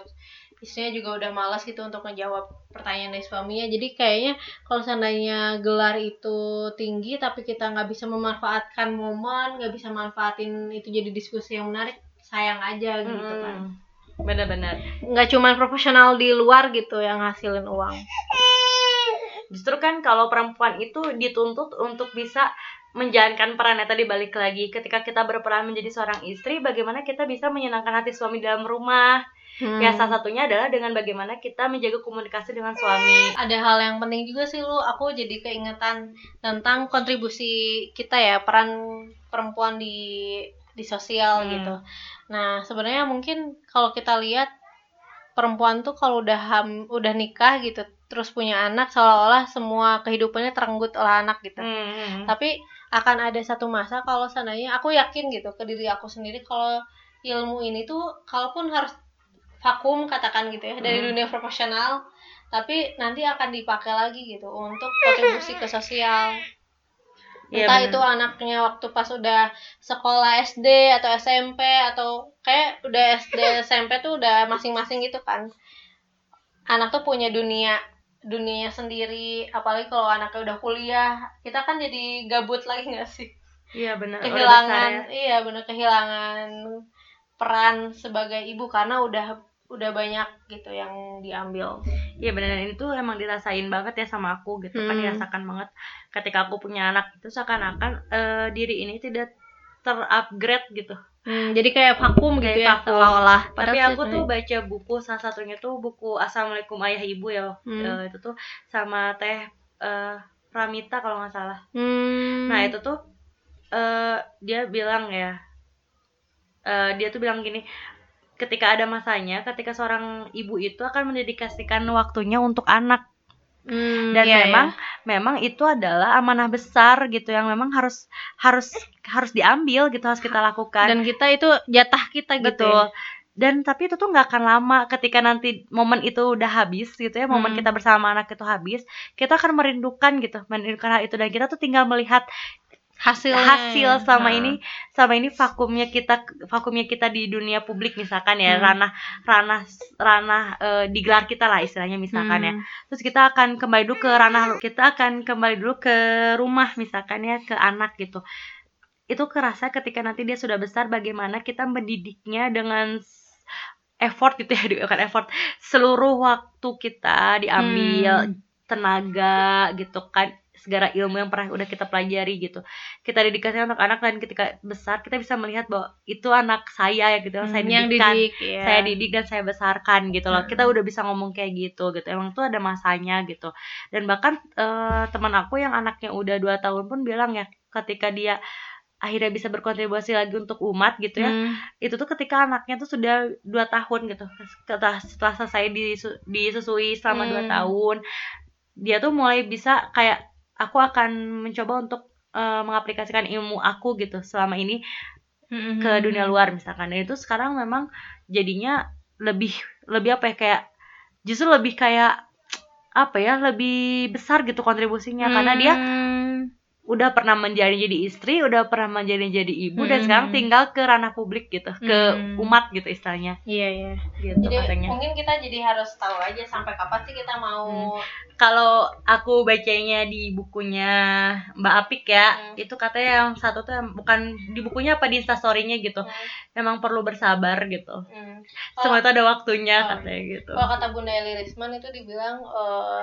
Speaker 1: istrinya juga udah malas gitu untuk ngejawab pertanyaan dari suaminya. Jadi kayaknya kalau seandainya gelar itu tinggi tapi kita nggak bisa memanfaatkan momen, nggak bisa manfaatin itu jadi diskusi yang menarik, sayang aja gitu kan.
Speaker 2: Hmm. Benar-benar.
Speaker 1: Nggak cuman profesional di luar gitu yang ngasilin uang.
Speaker 2: Justru kan kalau perempuan itu dituntut untuk bisa menjalankan perannya tadi balik lagi ketika kita berperan menjadi seorang istri bagaimana kita bisa menyenangkan hati suami dalam rumah
Speaker 1: Hmm.
Speaker 2: ya salah satunya adalah dengan bagaimana kita menjaga komunikasi dengan suami
Speaker 1: ada hal yang penting juga sih lu aku jadi keingetan tentang kontribusi kita ya peran perempuan di di sosial
Speaker 2: Hmm.
Speaker 1: gitu nah sebenarnya mungkin kalau kita lihat perempuan tuh kalau udah ham, udah nikah gitu terus punya anak seolah-olah semua kehidupannya terenggut oleh anak gitu
Speaker 2: Hmm.
Speaker 1: tapi akan ada satu masa kalau seandainya aku yakin gitu ke diri aku sendiri kalau ilmu ini tuh kalaupun harus vakum katakan gitu ya dari
Speaker 2: Hmm.
Speaker 1: dunia profesional tapi nanti akan dipakai lagi gitu untuk kontribusi ke sosial
Speaker 2: Iya,
Speaker 1: entah
Speaker 2: benar.
Speaker 1: itu anaknya waktu pas udah sekolah SD atau SMP atau kayak udah SD SMP tuh udah masing-masing gitu kan anak tuh punya dunia dunianya sendiri apalagi kalau anaknya udah kuliah kita kan jadi gabut lagi nggak sih
Speaker 2: iya benar besar
Speaker 1: kehilangan
Speaker 2: ya.
Speaker 1: iya bener kehilangan peran sebagai ibu karena udah udah banyak gitu yang diambil
Speaker 2: Iya benar dan itu emang dirasain banget ya sama aku gitu kan
Speaker 1: Hmm.
Speaker 2: dirasakan banget ketika aku punya anak itu seakan-akan eh, diri ini tidak terupgrade gitu.
Speaker 1: Hmm, jadi kayak vakum gitu
Speaker 2: Kayak
Speaker 1: ya
Speaker 2: vakum.
Speaker 1: seolah-olah
Speaker 2: Tapi aku tuh baca buku salah satunya tuh buku Assalamualaikum Ayah Ibu ya.
Speaker 1: Hmm.
Speaker 2: Eh, itu tuh sama Teh eh, Pramita kalau nggak salah.
Speaker 1: Hmm.
Speaker 2: Nah itu tuh eh dia bilang ya, eh, dia tuh bilang gini, ketika ada masanya, ketika seorang ibu itu akan mendedikasikan waktunya untuk anak
Speaker 1: Hmm,
Speaker 2: dan
Speaker 1: iya,
Speaker 2: memang
Speaker 1: iya.
Speaker 2: memang itu adalah amanah besar gitu yang memang harus harus harus diambil gitu harus kita lakukan
Speaker 1: dan kita itu jatah kita gitu
Speaker 2: betul
Speaker 1: ya.
Speaker 2: dan tapi itu tuh nggak akan lama ketika nanti momen itu udah habis gitu ya momen
Speaker 1: Hmm.
Speaker 2: kita bersama anak itu habis kita akan merindukan gitu merindukan hal itu dan kita tuh tinggal melihat hasil
Speaker 1: ya.
Speaker 2: sama
Speaker 1: Nah.
Speaker 2: ini sama ini vakumnya kita vakumnya kita di dunia publik misalkan ya
Speaker 1: Hmm.
Speaker 2: ranah ranah ranah eh, di gelar kita lah istilahnya misalkan ya
Speaker 1: Hmm.
Speaker 2: terus kita akan kembali dulu ke ranah kita akan kembali dulu ke rumah misalkan ya ke anak gitu itu kerasa ketika nanti dia sudah besar bagaimana kita mendidiknya dengan effort gitu ya bukan effort seluruh waktu kita diambil
Speaker 1: Hmm.
Speaker 2: tenaga gitu kan segala ilmu yang pernah udah kita pelajari gitu kita dedikasikan untuk anak dan ketika besar kita bisa melihat bahwa itu anak saya ya gitu saya
Speaker 1: Hmm, yang
Speaker 2: didikkan
Speaker 1: didik ya.
Speaker 2: saya didik dan saya besarkan gitu loh.
Speaker 1: Hmm.
Speaker 2: Kita udah bisa ngomong kayak gitu gitu. Emang tuh ada masanya gitu. Dan bahkan eh, teman aku yang anaknya udah dua tahun pun bilang ya ketika dia akhirnya bisa berkontribusi lagi untuk umat gitu ya.
Speaker 1: Hmm.
Speaker 2: Itu tuh ketika anaknya tuh sudah dua tahun gitu. Setelah, setelah selesai disu- disusui selama dua
Speaker 1: Hmm.
Speaker 2: tahun, dia tuh mulai bisa kayak aku akan mencoba untuk eh, mengaplikasikan ilmu aku gitu selama ini
Speaker 1: Hmm.
Speaker 2: ke dunia luar misalkan dan itu sekarang memang jadinya lebih lebih apa ya kayak justru lebih kayak apa ya lebih besar gitu kontribusinya karena dia
Speaker 1: Hmm.
Speaker 2: Udah pernah menjadi jadi istri udah pernah menjadi jadi ibu dan
Speaker 1: Hmm.
Speaker 2: sekarang tinggal ke ranah publik gitu ke
Speaker 1: Hmm.
Speaker 2: umat gitu istilahnya
Speaker 1: iya iya
Speaker 2: gitu
Speaker 1: jadi
Speaker 2: katanya
Speaker 1: mungkin kita jadi harus tahu aja sampai kapan sih kita mau
Speaker 2: kalau aku bacanya di bukunya Mbak Apik ya
Speaker 1: Hmm.
Speaker 2: itu katanya yang satu tuh yang bukan di bukunya apa di instastorynya gitu
Speaker 1: Hmm.
Speaker 2: memang perlu bersabar gitu
Speaker 1: Hmm.
Speaker 2: semua itu ada waktunya
Speaker 1: Oh.
Speaker 2: katanya gitu
Speaker 1: Kalau kata Bunda Eli Risman itu dibilang eh,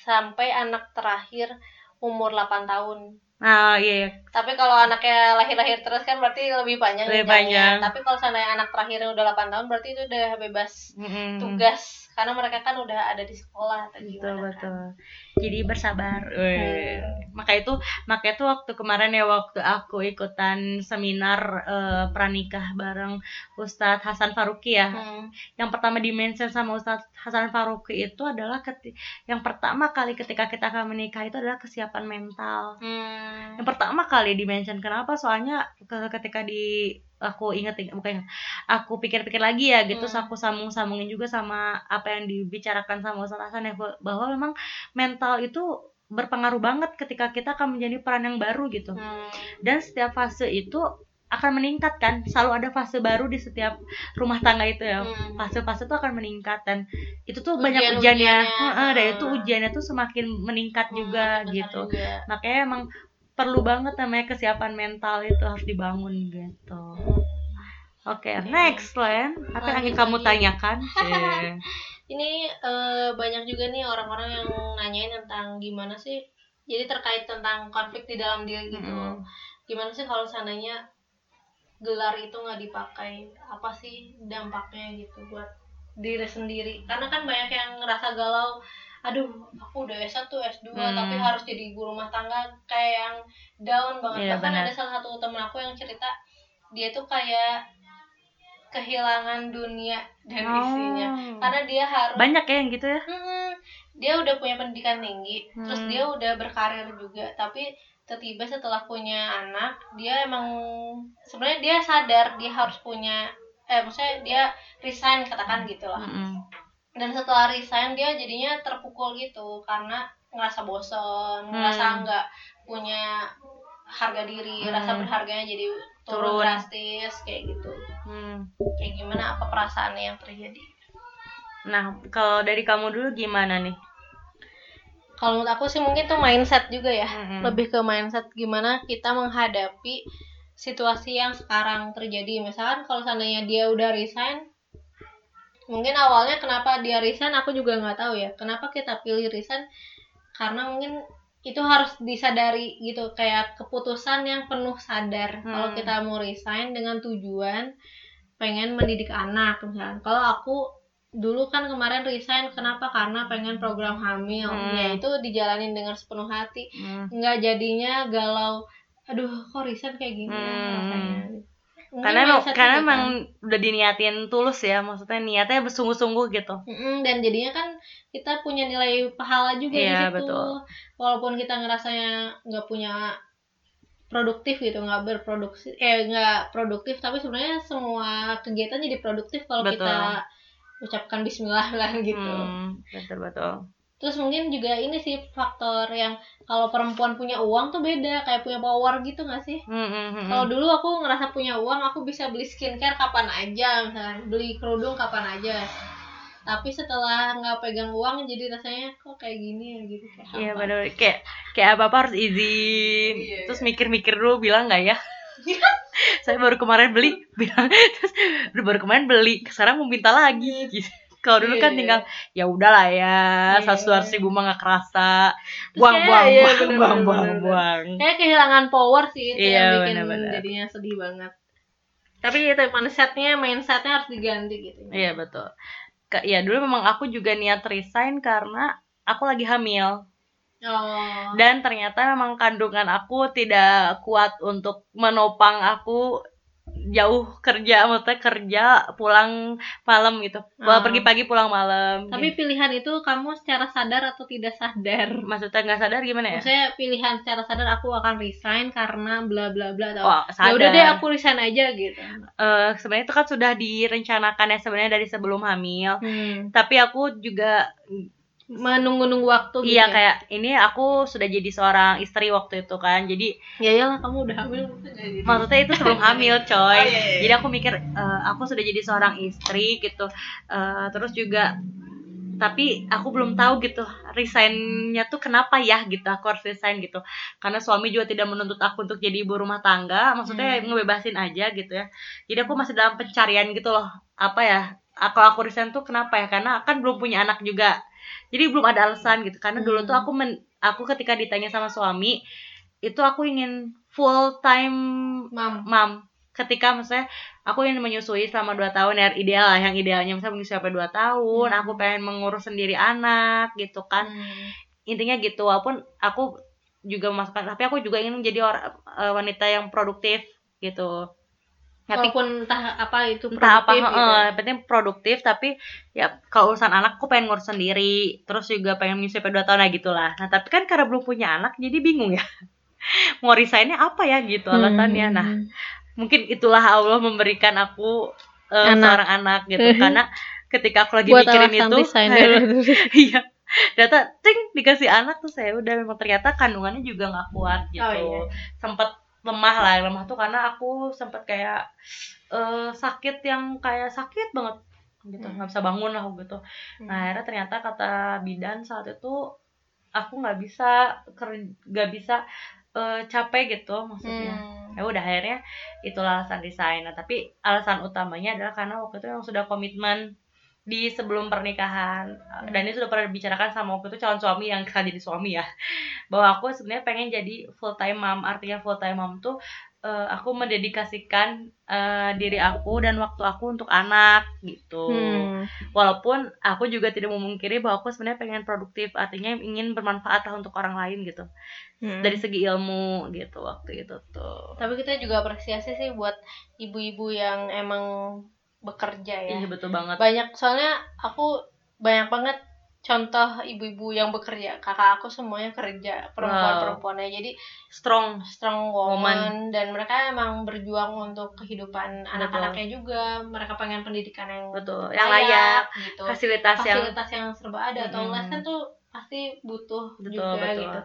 Speaker 1: sampai anak terakhir umur 8 tahun.
Speaker 2: nah iya.
Speaker 1: Tapi kalau anaknya lahir-lahir terus kan berarti lebih panjang
Speaker 2: Lebih panjang.
Speaker 1: Tapi kalau seandainya anak terakhirnya udah 8 tahun berarti itu udah bebas
Speaker 2: Mm-mm.
Speaker 1: tugas karena mereka kan udah ada di sekolah atau
Speaker 2: betul
Speaker 1: gimana kan.
Speaker 2: Jadi bersabar
Speaker 1: Hmm.
Speaker 2: Maka itu maka itu waktu kemarin ya waktu aku ikutan seminar eh, pranikah bareng Ustadz Hasan Faruqi ya
Speaker 1: Hmm.
Speaker 2: yang pertama dimention sama Ustadz Hasan Faruqi itu adalah keti- yang pertama kali ketika kita akan menikah itu adalah kesiapan mental
Speaker 1: Hmm.
Speaker 2: yang pertama kali dimention kenapa soalnya ke- ketika di aku inget bukan aku pikir-pikir lagi ya gitu
Speaker 1: Hmm.
Speaker 2: aku sambung-sambungin juga sama apa yang dibicarakan sama Ustaz Hasan ya bahwa memang mental itu berpengaruh banget ketika kita akan menjadi peran yang baru gitu
Speaker 1: Hmm.
Speaker 2: dan setiap fase itu akan meningkat kan selalu ada fase baru di setiap rumah tangga itu ya
Speaker 1: Hmm.
Speaker 2: fase-fase tuh akan meningkat dan itu tuh
Speaker 1: Ujian-
Speaker 2: banyak ujiannya
Speaker 1: ujiannya.
Speaker 2: Heeh, dan itu
Speaker 1: Hmm.
Speaker 2: ujiannya tuh semakin meningkat juga
Speaker 1: Hmm,
Speaker 2: gitu
Speaker 1: juga.
Speaker 2: makanya emang perlu banget namanya kesiapan mental itu harus dibangun gitu oke next Len apa yang ingin kamu tanyakan.
Speaker 1: Ini eh, banyak juga nih orang-orang yang nanyain tentang gimana sih jadi terkait tentang konflik di dalam diri gitu.
Speaker 2: Mm.
Speaker 1: Gimana sih kalau seandainya gelar itu nggak dipakai? Apa sih dampaknya gitu buat diri sendiri? Karena kan banyak yang ngerasa galau. Aduh, aku udah S1, S2,
Speaker 2: Hmm.
Speaker 1: tapi harus jadi ibu rumah tangga kayak yang down banget.
Speaker 2: Iya,
Speaker 1: Bahkan
Speaker 2: benar.
Speaker 1: ada salah satu temen aku yang cerita dia tuh kayak kehilangan dunia dan
Speaker 2: Oh.
Speaker 1: isinya karena dia harus
Speaker 2: banyak ya yang gitu ya
Speaker 1: Hmm, dia udah punya pendidikan tinggi, terus
Speaker 2: Hmm.
Speaker 1: dia udah berkarir juga, tapi tiba-tiba setelah punya anak, dia emang sebenarnya dia sadar dia harus punya eh maksudnya dia resign katakan gitu lah.
Speaker 2: Mm-mm.
Speaker 1: Dan setelah resign dia jadinya terpukul gitu karena ngerasa bosen,
Speaker 2: Hmm.
Speaker 1: ngerasa nggak punya harga diri,
Speaker 2: Hmm.
Speaker 1: rasa berharganya jadi turun,
Speaker 2: Turun.
Speaker 1: drastis kayak gitu.
Speaker 2: Hmm.
Speaker 1: Kayak gimana apa perasaannya yang terjadi?
Speaker 2: nah kalau dari kamu dulu gimana nih
Speaker 1: Kalau menurut aku sih mungkin tuh mindset juga ya.
Speaker 2: Mm-mm.
Speaker 1: Lebih ke mindset gimana kita menghadapi situasi yang sekarang terjadi. Misalkan kalau seandainya dia udah resign, mungkin awalnya kenapa dia resign aku juga nggak tahu ya. Kenapa kita pilih resign? Karena mungkin itu harus disadari gitu kayak keputusan yang penuh sadar
Speaker 2: Hmm.
Speaker 1: kalau kita mau resign dengan tujuan pengen mendidik anak misalkan kalau aku dulu kan kemarin resign kenapa karena pengen program hamil
Speaker 2: Hmm.
Speaker 1: ya itu dijalanin dengan sepenuh hati
Speaker 2: Hmm.
Speaker 1: nggak jadinya galau aduh kok resign kayak gini ya
Speaker 2: Hmm.
Speaker 1: rasanya Mungkin
Speaker 2: karena emang karena
Speaker 1: gitu
Speaker 2: emang
Speaker 1: kan.
Speaker 2: udah diniatin tulus ya maksudnya niatnya bersungguh-sungguh gitu
Speaker 1: Mm-mm, dan jadinya kan kita punya nilai pahala juga di
Speaker 2: Iya,
Speaker 1: situ
Speaker 2: betul.
Speaker 1: walaupun kita ngerasanya nggak punya produktif gitu nggak berproduksi eh nggak produktif tapi sebenarnya semua kegiatan jadi produktif kalau
Speaker 2: Betul.
Speaker 1: kita ucapkan Bismillah lah gitu
Speaker 2: Hmm, betul betul
Speaker 1: terus mungkin juga ini sih faktor yang kalau perempuan punya uang tuh beda kayak punya power gitu nggak sih?
Speaker 2: Hmm, hmm, hmm,
Speaker 1: kalau dulu aku ngerasa punya uang aku bisa beli skincare kapan aja misalnya beli kerudung kapan aja. Tapi setelah nggak pegang uang jadi rasanya kok kayak gini ya gitu kayak
Speaker 2: Iya
Speaker 1: hampa.
Speaker 2: benar kayak kayak apa apa harus izin.
Speaker 1: Iya.
Speaker 2: terus mikir-mikir dulu bilang nggak ya? Saya baru kemarin beli bilang. Terus baru kemarin beli sekarang mau minta lagi gitu kalau dulu kan
Speaker 1: Iya.
Speaker 2: tinggal ya udahlah ya
Speaker 1: Iya.
Speaker 2: satu dua ribu mah nggak kerasa buang
Speaker 1: kayak,
Speaker 2: buang
Speaker 1: iya,
Speaker 2: buang
Speaker 1: bener,
Speaker 2: buang
Speaker 1: bener,
Speaker 2: buang
Speaker 1: bener.
Speaker 2: buang
Speaker 1: kayak kehilangan power sih itu
Speaker 2: Iya,
Speaker 1: yang bikin
Speaker 2: bener-bener.
Speaker 1: jadinya sedih banget tapi itu mindsetnya mindsetnya harus diganti gitu
Speaker 2: iya betul Ke, ya dulu memang aku juga niat resign karena aku lagi hamil
Speaker 1: oh
Speaker 2: dan ternyata memang kandungan aku tidak kuat untuk menopang aku jauh kerja maksudnya kerja pulang malam gitu.
Speaker 1: Ah.
Speaker 2: pergi pagi pulang malam
Speaker 1: tapi pilihan itu kamu secara sadar atau tidak sadar?
Speaker 2: Maksudnya nggak sadar gimana ya?
Speaker 1: Maksudnya pilihan secara sadar aku akan resign karena bla bla bla atau
Speaker 2: Wah,
Speaker 1: ya udah deh aku resign aja gitu.
Speaker 2: Eh, sebenarnya itu kan sudah direncanakan ya sebenarnya dari sebelum hamil.
Speaker 1: Hmm.
Speaker 2: tapi aku juga
Speaker 1: menunggu-nunggu waktu gitu
Speaker 2: iya
Speaker 1: ya?
Speaker 2: kayak ini aku sudah jadi seorang istri waktu itu kan jadi
Speaker 1: ya iyalah kamu udah hamil jadi
Speaker 2: maksudnya itu sebelum hamil coy.
Speaker 1: Oh, iya, iya.
Speaker 2: jadi aku mikir eh, aku sudah jadi seorang istri gitu. Eh, terus juga tapi aku belum tahu gitu resignnya tuh kenapa ya gitu. Aku harus resign gitu. Karena suami juga tidak menuntut aku untuk jadi ibu rumah tangga maksudnya
Speaker 1: Hmm.
Speaker 2: ngebebasin aja gitu ya. Jadi aku masih dalam pencarian gitu loh apa ya aku aku resign tuh kenapa ya? Karena kan belum punya anak juga jadi belum ada alasan gitu karena dulu tuh
Speaker 1: Hmm.
Speaker 2: aku men, aku ketika ditanya sama suami itu aku ingin full time
Speaker 1: mam
Speaker 2: mam ketika maksudnya aku ingin menyusui selama 2 tahun ya ideal lah yang idealnya misalnya menyusui sampai 2 tahun
Speaker 1: Hmm.
Speaker 2: aku pengen mengurus sendiri anak gitu kan
Speaker 1: Hmm.
Speaker 2: intinya gitu walaupun aku juga memasukkan tapi aku juga ingin menjadi orang eh, wanita yang produktif gitu
Speaker 1: walaupun entah apa itu
Speaker 2: entah apa
Speaker 1: produktif gitu.
Speaker 2: eh, penting produktif tapi ya kalau urusan anak aku pengen ngurus sendiri terus juga pengen sampai 2 tahun lah gitulah nah tapi kan karena belum punya anak jadi bingung ya mau resignnya apa ya gitu alasannya nah
Speaker 1: Hmm.
Speaker 2: mungkin itulah Allah memberikan aku eh,
Speaker 1: Anak.
Speaker 2: seorang anak gitu karena ketika aku lagi
Speaker 1: buat
Speaker 2: mikirin itu
Speaker 1: dulu.
Speaker 2: iya ternyata ting dikasih anak tuh saya udah memang ternyata kandungannya juga nggak kuat gitu
Speaker 1: Oh, iya.
Speaker 2: sempat lemah lah lemah tuh karena aku sempat kayak eh, sakit yang kayak sakit banget gitu
Speaker 1: Hmm.
Speaker 2: nggak bisa bangun lah gitu
Speaker 1: Hmm.
Speaker 2: nah akhirnya ternyata kata bidan saat itu aku nggak bisa nggak bisa eh, capek gitu maksudnya
Speaker 1: Hmm.
Speaker 2: ya udah akhirnya itulah alasan resign nah, tapi alasan utamanya adalah karena waktu itu yang sudah komitmen di sebelum pernikahan. Dan ini sudah pernah dibicarakan sama waktu itu calon suami yang sekarang jadi suami ya. Bahwa aku sebenarnya pengen jadi full time mom. Artinya full time mom tuh eh, aku mendedikasikan eh, diri aku dan waktu aku untuk anak gitu.
Speaker 1: Hmm.
Speaker 2: walaupun aku juga tidak memungkiri bahwa aku sebenarnya pengen produktif. Artinya ingin bermanfaat lah untuk orang lain gitu.
Speaker 1: Hmm.
Speaker 2: dari segi ilmu gitu waktu itu tuh.
Speaker 1: Tapi kita juga apresiasi sih buat ibu-ibu yang emang bekerja ya.
Speaker 2: iya betul banget
Speaker 1: Banyak soalnya aku banyak banget contoh ibu-ibu yang bekerja. Kakak aku semuanya kerja, perempuan-perempuannya. Jadi
Speaker 2: strong
Speaker 1: strong woman dan mereka emang berjuang untuk kehidupan anak-anaknya juga. Mereka pengen pendidikan yang
Speaker 2: betul yang layak
Speaker 1: gitu.
Speaker 2: fasilitas yang
Speaker 1: Fasilitas yang serba ada atau
Speaker 2: Mm-mm.
Speaker 1: les kan tuh pasti butuh
Speaker 2: Betul,
Speaker 1: juga
Speaker 2: betul.
Speaker 1: gitu.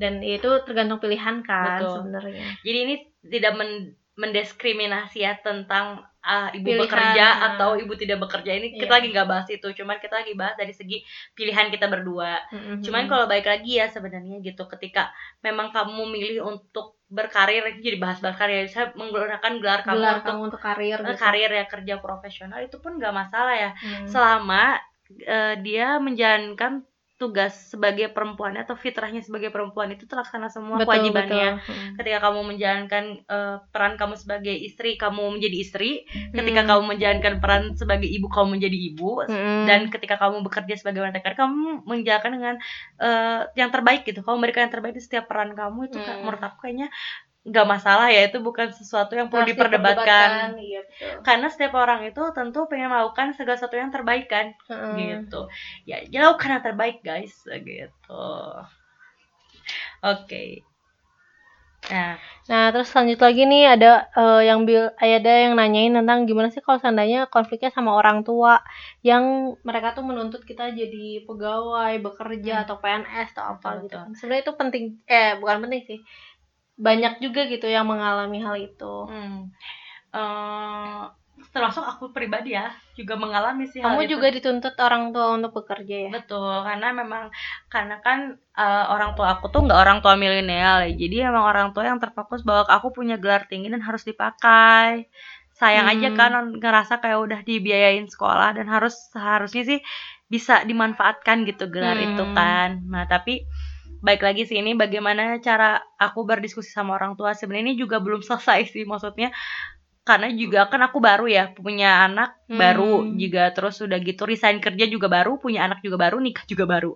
Speaker 1: Dan itu tergantung pilihan kan sebenarnya.
Speaker 2: jadi ini tidak men- mendiskriminasi ya tentang ah, ibu
Speaker 1: Pilihan,
Speaker 2: bekerja
Speaker 1: ah.
Speaker 2: atau ibu tidak bekerja ini kita
Speaker 1: Iya.
Speaker 2: lagi nggak bahas itu cuman kita lagi bahas dari segi pilihan kita berdua
Speaker 1: Mm-mm.
Speaker 2: cuman kalau baik lagi ya sebenarnya gitu ketika memang kamu milih untuk berkarir jadi bahas berkarir saya menggunakan gelar kamu
Speaker 1: gelar
Speaker 2: untuk
Speaker 1: kamu untuk karir
Speaker 2: eh,
Speaker 1: gitu.
Speaker 2: karir ya kerja profesional itu pun nggak masalah ya
Speaker 1: Hmm.
Speaker 2: selama eh, dia menjalankan tugas sebagai perempuan atau fitrahnya sebagai perempuan itu terlaksana semua
Speaker 1: Betul,
Speaker 2: kewajibannya
Speaker 1: betul. Hmm.
Speaker 2: ketika kamu menjalankan eh, peran kamu sebagai istri kamu menjadi istri ketika
Speaker 1: Hmm.
Speaker 2: kamu menjalankan peran sebagai ibu kamu menjadi ibu
Speaker 1: Mm-mm.
Speaker 2: dan ketika kamu bekerja sebagai wanita karir kamu menjalankan dengan eh, yang terbaik gitu kamu memberikan yang terbaik di setiap peran kamu itu kan
Speaker 1: Hmm.
Speaker 2: menurut aku kayaknya nggak masalah ya itu bukan sesuatu yang perlu
Speaker 1: Harus
Speaker 2: diperdebatkan
Speaker 1: Iya betul.
Speaker 2: karena setiap orang itu tentu pengen melakukan segala sesuatu yang terbaik kan
Speaker 1: Heeh.
Speaker 2: gitu ya lakukan yang terbaik guys gitu oke nah
Speaker 1: Nah, terus lanjut lagi nih ada eh, yang bil ada yang nanyain tentang gimana sih kalau seandainya konfliknya sama orang tua yang mereka tuh menuntut kita jadi pegawai, bekerja
Speaker 2: Hmm.
Speaker 1: atau PNS atau apa
Speaker 2: Betul,
Speaker 1: gitu.
Speaker 2: betul.
Speaker 1: Sebenarnya itu penting eh bukan penting sih. Banyak juga gitu yang mengalami hal itu.
Speaker 2: hmm, eh, termasuk aku pribadi ya juga mengalami sih hal
Speaker 1: Kamu
Speaker 2: itu.
Speaker 1: juga dituntut orang tua untuk bekerja ya?
Speaker 2: betul karena memang karena kan eh, orang tua aku tuh nggak orang tua milenial ya jadi emang orang tua yang terfokus bahwa aku punya gelar tinggi dan harus dipakai sayang aja
Speaker 1: Hmm.
Speaker 2: kan ngerasa kayak udah dibiayain sekolah dan harus seharusnya sih bisa dimanfaatkan gitu gelar
Speaker 1: Hmm.
Speaker 2: itu kan nah tapi baik lagi sih ini bagaimana cara aku berdiskusi sama orang tua. Sebenarnya ini juga belum selesai sih maksudnya. Karena juga kan aku baru ya punya anak
Speaker 1: Hmm.
Speaker 2: baru juga. Terus udah gitu resign kerja juga baru punya anak juga baru nikah juga baru.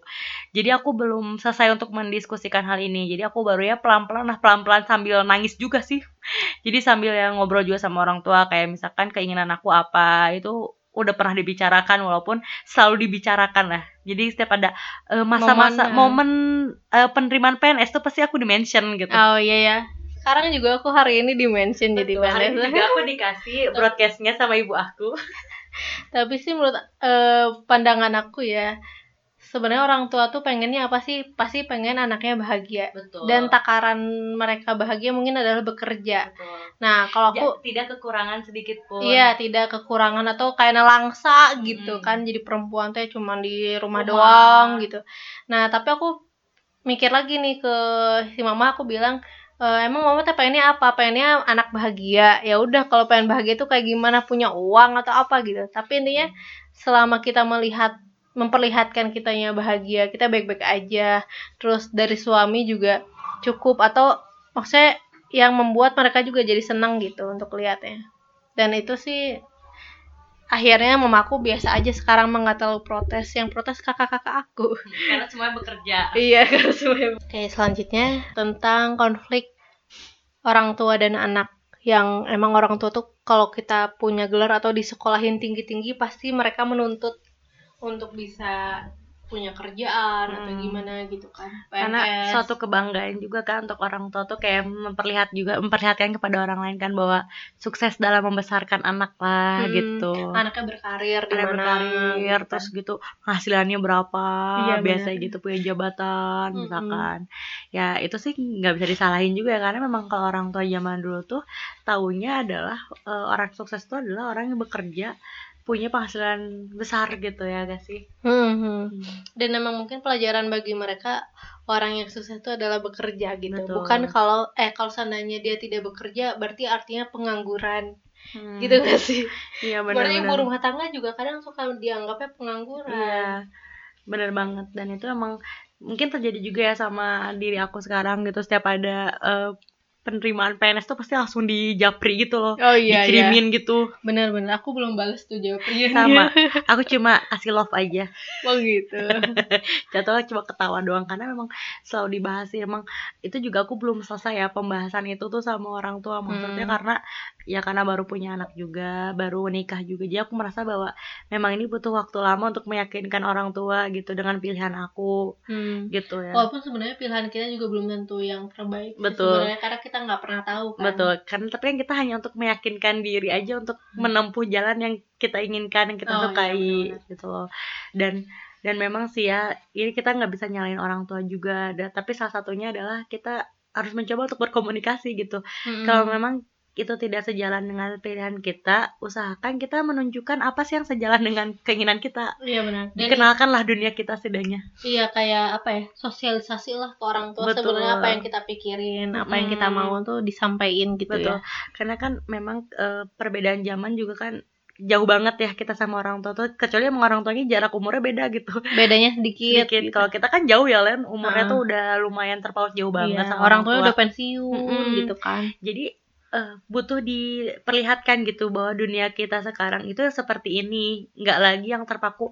Speaker 2: Jadi aku belum selesai untuk mendiskusikan hal ini. Jadi aku baru ya pelan-pelan lah pelan-pelan sambil nangis juga sih. Jadi sambil yang ngobrol juga sama orang tua kayak misalkan keinginan aku apa itu udah pernah dibicarakan walaupun selalu dibicarakan lah jadi setiap ada eh, masa-masa
Speaker 1: Momen,
Speaker 2: momen, eh, penerimaan PNS tuh pasti aku di-mention gitu
Speaker 1: Oh iya ya. Sekarang juga aku hari ini di-mention jadi
Speaker 2: Betul, hari ini
Speaker 1: PNS.
Speaker 2: juga aku dikasih broadcastnya sama ibu aku
Speaker 1: Tapi sih menurut eh, pandangan aku ya, sebenarnya orang tua tuh pengennya apa sih? Pasti pengen anaknya bahagia.
Speaker 2: betul
Speaker 1: Dan takaran mereka bahagia mungkin adalah bekerja.
Speaker 2: betul
Speaker 1: Nah, kalau aku
Speaker 2: Ja- tidak kekurangan sedikit pun
Speaker 1: iya tidak kekurangan atau kayak nelangsa gitu
Speaker 2: Mm.
Speaker 1: kan jadi perempuan tuh cuma di rumah,
Speaker 2: Rumah.
Speaker 1: doang gitu. Nah, tapi aku mikir lagi nih ke si mama aku bilang "E, emang mama tuh pengennya apa? Pengennya anak bahagia. Ya udah kalau pengen bahagia tuh kayak gimana punya uang atau apa gitu. Tapi intinya selama kita melihat memperlihatkan kitanya bahagia, kita baik-baik aja. Terus dari suami juga cukup atau maksudnya yang membuat mereka juga jadi senang gitu untuk lihatnya. Dan itu sih akhirnya mamaku biasa aja sekarang mah nggak terlalu protes. Yang protes kakak-kakak aku.
Speaker 2: karena semuanya bekerja
Speaker 1: Iya, karena semuanya. Oke, selanjutnya tentang konflik orang tua dan anak. Yang emang orang tua tuh kalau kita punya gelar atau disekolahin tinggi-tinggi pasti mereka menuntut untuk bisa punya kerjaan atau
Speaker 2: Hmm.
Speaker 1: gimana gitu kan
Speaker 2: karena
Speaker 1: PNS.
Speaker 2: suatu kebanggaan juga kan untuk orang tua tuh kayak memperlihat juga memperlihatkan kepada orang lain kan bahwa sukses dalam membesarkan anak lah
Speaker 1: Hmm,
Speaker 2: gitu
Speaker 1: anaknya berkarir di mana
Speaker 2: berkarir
Speaker 1: gitu kan.
Speaker 2: terus gitu penghasilannya berapa
Speaker 1: Iya,
Speaker 2: biasa gitu punya jabatan
Speaker 1: Mm-mm.
Speaker 2: misalkan ya itu sih nggak bisa disalahin juga ya karena memang kalau orang tua zaman dulu tuh taunya adalah eh, orang sukses itu adalah orang yang bekerja punya penghasilan besar gitu ya gak sih
Speaker 1: Hmm, hmm. dan emang mungkin pelajaran bagi mereka orang yang sukses itu adalah bekerja gitu
Speaker 2: Betul.
Speaker 1: bukan kalau eh kalau seandainya dia tidak bekerja berarti artinya pengangguran
Speaker 2: Hmm.
Speaker 1: gitu gak sih
Speaker 2: iya
Speaker 1: Sebenarnya ibu rumah tangga juga kadang suka dianggapnya pengangguran
Speaker 2: Iya, bener banget. Dan itu emang mungkin terjadi juga ya sama diri aku sekarang gitu. Setiap ada eh, penerimaan PNS tuh pasti langsung dijapri gitu loh.
Speaker 1: oh iya
Speaker 2: Dikirimin gitu.
Speaker 1: benar-benar aku belum balas tuh jawabannya
Speaker 2: Sama. Aku cuma kasih love aja.
Speaker 1: oh gitu
Speaker 2: Jatuhnya cuma ketawa doang karena memang selalu dibahas sih. Emang itu juga aku belum selesai ya pembahasan itu tuh sama orang tua. Maksudnya
Speaker 1: Hmm.
Speaker 2: karena ya karena baru punya anak juga, baru nikah juga. Jadi aku merasa bahwa memang ini butuh waktu lama untuk meyakinkan orang tua gitu dengan pilihan aku
Speaker 1: Hmm.
Speaker 2: gitu ya.
Speaker 1: walaupun sebenarnya pilihan kita juga belum tentu yang terbaik
Speaker 2: Betul.
Speaker 1: sebenarnya karena kita nggak pernah tahu kan
Speaker 2: Betul, kan tapi kan kita hanya untuk meyakinkan diri aja untuk menempuh jalan yang kita inginkan, yang kita
Speaker 1: Hmm. Oh, iya,
Speaker 2: sukai
Speaker 1: benar-benar.
Speaker 2: gitu loh. Dan dan memang sih ya, ini kita nggak bisa nyalain orang tua juga, da- tapi salah satunya adalah kita harus mencoba untuk berkomunikasi gitu.
Speaker 1: Mm-mm.
Speaker 2: Kalau memang itu tidak sejalan dengan pilihan kita, usahakan kita menunjukkan apa sih yang sejalan dengan keinginan kita.
Speaker 1: iya benar dan
Speaker 2: Dikenalkanlah dunia kita setidaknya.
Speaker 1: iya kayak apa ya sosialisasi lah ke orang tua
Speaker 2: Betul.
Speaker 1: sebenarnya apa yang kita pikirin apa yang kita mau tuh disampaikan gitu
Speaker 2: Betul.
Speaker 1: ya
Speaker 2: Karena kan memang eh, perbedaan zaman juga kan jauh banget ya kita sama orang tua tuh kecuali emang orang tuanya jarak umurnya beda gitu
Speaker 1: bedanya sedikit,
Speaker 2: sedikit
Speaker 1: gitu.
Speaker 2: kalau kita kan jauh ya Len umurnya
Speaker 1: Ah.
Speaker 2: tuh udah lumayan terpaut jauh banget
Speaker 1: Iya,
Speaker 2: sama
Speaker 1: orang tuanya
Speaker 2: tua.
Speaker 1: udah pensiun
Speaker 2: Mm-mm.
Speaker 1: gitu kan
Speaker 2: jadi eh, butuh diperlihatkan gitu bahwa dunia kita sekarang itu seperti ini nggak lagi yang terpaku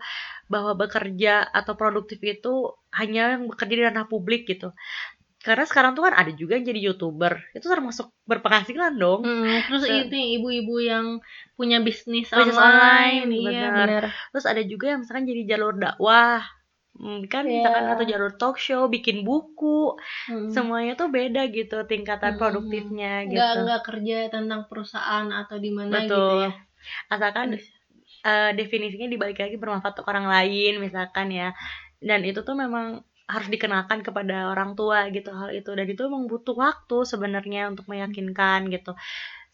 Speaker 2: bahwa bekerja atau produktif itu hanya yang bekerja di ranah publik gitu karena sekarang tuh kan ada juga yang jadi youtuber itu termasuk berpenghasilan dong
Speaker 1: Mm, terus
Speaker 2: Se-
Speaker 1: ini ibu-ibu yang punya bisnis
Speaker 2: Bisnis
Speaker 1: online,
Speaker 2: online,
Speaker 1: iya
Speaker 2: benar.
Speaker 1: benar.
Speaker 2: Terus ada juga yang misalkan jadi jalur dakwah. Hmm, kan
Speaker 1: Iya.
Speaker 2: misalkan atau jalur talk show, bikin buku,
Speaker 1: Mm.
Speaker 2: semuanya tuh beda gitu tingkatan
Speaker 1: Hmm.
Speaker 2: produktifnya
Speaker 1: nggak
Speaker 2: gitu.
Speaker 1: nggak kerja tentang perusahaan atau di mana gitu
Speaker 2: Betul.
Speaker 1: ya.
Speaker 2: Asalkan eh, definisinya dibalik lagi bermanfaat untuk orang lain misalkan ya. Dan itu tuh memang harus dikenalkan kepada orang tua gitu hal itu dan itu memang butuh waktu sebenarnya untuk meyakinkan gitu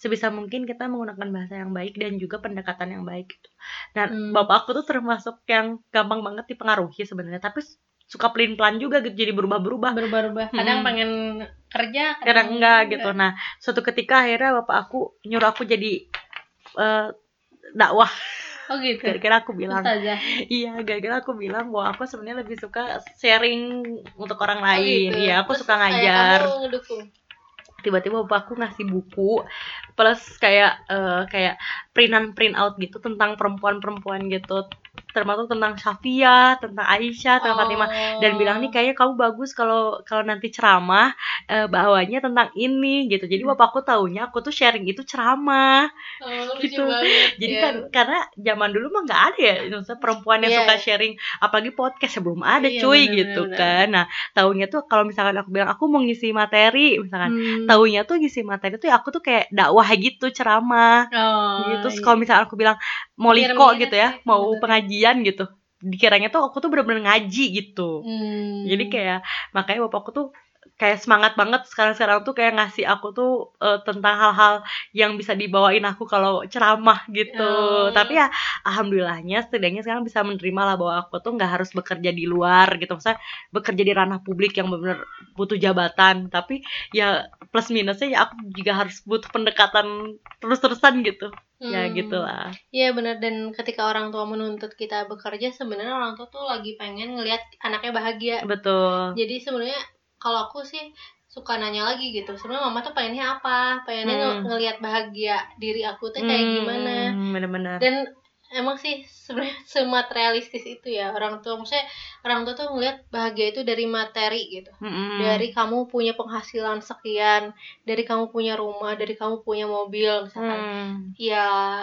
Speaker 2: sebisa mungkin kita menggunakan bahasa yang baik dan juga pendekatan yang baik gitu. Dan
Speaker 1: Hmm.
Speaker 2: bapak aku tuh termasuk yang gampang banget dipengaruhi sebenarnya, tapi suka pelin-pelan juga gitu jadi berubah-berubah.
Speaker 1: Berubah-ubah. Kadang
Speaker 2: Hmm.
Speaker 1: pengen kerja,
Speaker 2: Kadang enggak gitu. Nah, suatu ketika akhirnya bapak aku nyuruh aku jadi eh, dakwah.
Speaker 1: Oh gitu.
Speaker 2: Gara-gara aku bilang,
Speaker 1: Ustazah.
Speaker 2: iya, gara-gara aku bilang bahwa aku sebenarnya lebih suka sharing untuk orang
Speaker 1: Oh,
Speaker 2: lain.
Speaker 1: gitu.
Speaker 2: Iya, aku
Speaker 1: Terus
Speaker 2: suka ngajar.
Speaker 1: kamu ngedukung.
Speaker 2: Tiba-tiba bapak aku ngasih buku plus kayak eh, kayak printan print out gitu tentang perempuan-perempuan gitu termasuk tentang Safia, tentang Aisyah, tentang Fatimah dan bilang nih kayaknya kamu bagus kalau kalau nanti ceramah eh, bawanya tentang ini gitu. Jadi bapakku taunya aku tuh sharing itu ceramah.
Speaker 1: oh,
Speaker 2: gitu.
Speaker 1: banget.
Speaker 2: Jadi
Speaker 1: ya.
Speaker 2: kan karena zaman dulu mah nggak ada ya perempuan yang
Speaker 1: Iya.
Speaker 2: suka sharing apalagi podcast ya belum ada
Speaker 1: Iya,
Speaker 2: cuy
Speaker 1: bener,
Speaker 2: gitu
Speaker 1: bener,
Speaker 2: kan. Nah, taunya tuh kalau misalkan aku bilang aku mau ngisi materi misalkan
Speaker 1: Hmm.
Speaker 2: taunya tuh ngisi materi tuh ya aku tuh kayak dakwah gitu ceramah
Speaker 1: Oh,
Speaker 2: gitu Terus
Speaker 1: iya.
Speaker 2: kalau misalnya aku bilang mau
Speaker 1: Biar
Speaker 2: liko gitu ya mau
Speaker 1: bener.
Speaker 2: pengajian gitu dikiranya tuh aku tuh bener-bener ngaji gitu
Speaker 1: Hmm.
Speaker 2: jadi kayak makanya bapakku tuh kayak semangat banget sekarang-sekarang tuh kayak ngasih aku tuh eh, tentang hal-hal yang bisa dibawain aku kalau ceramah gitu.
Speaker 1: Oh.
Speaker 2: tapi ya alhamdulillahnya setidaknya sekarang bisa menerima lah bahwa aku tuh nggak harus bekerja di luar gitu. Misalnya bekerja di ranah publik yang benar butuh jabatan. Tapi ya plus minusnya ya aku juga harus butuh pendekatan terus-terusan gitu. Ya
Speaker 1: Hmm.
Speaker 2: gitu lah
Speaker 1: Iya benar. Dan ketika orang tua menuntut kita bekerja sebenarnya orang tua tuh lagi pengen ngelihat anaknya bahagia.
Speaker 2: betul.
Speaker 1: Jadi sebenarnya kalau aku sih suka nanya lagi gitu. Sebenarnya mama tuh pengennya apa? Pengennya nge-
Speaker 2: Hmm.
Speaker 1: ngelihat bahagia diri aku tuh kayak gimana.
Speaker 2: Hmm, bener-bener
Speaker 1: Dan emang sih sebenarnya sematerialistis itu ya orang tua maksudnya orang tua tuh ngelihat bahagia itu dari materi gitu.
Speaker 2: Mm-mm.
Speaker 1: Dari kamu punya penghasilan sekian, dari kamu punya rumah, dari kamu punya mobil misalkan.
Speaker 2: Hmm.
Speaker 1: ya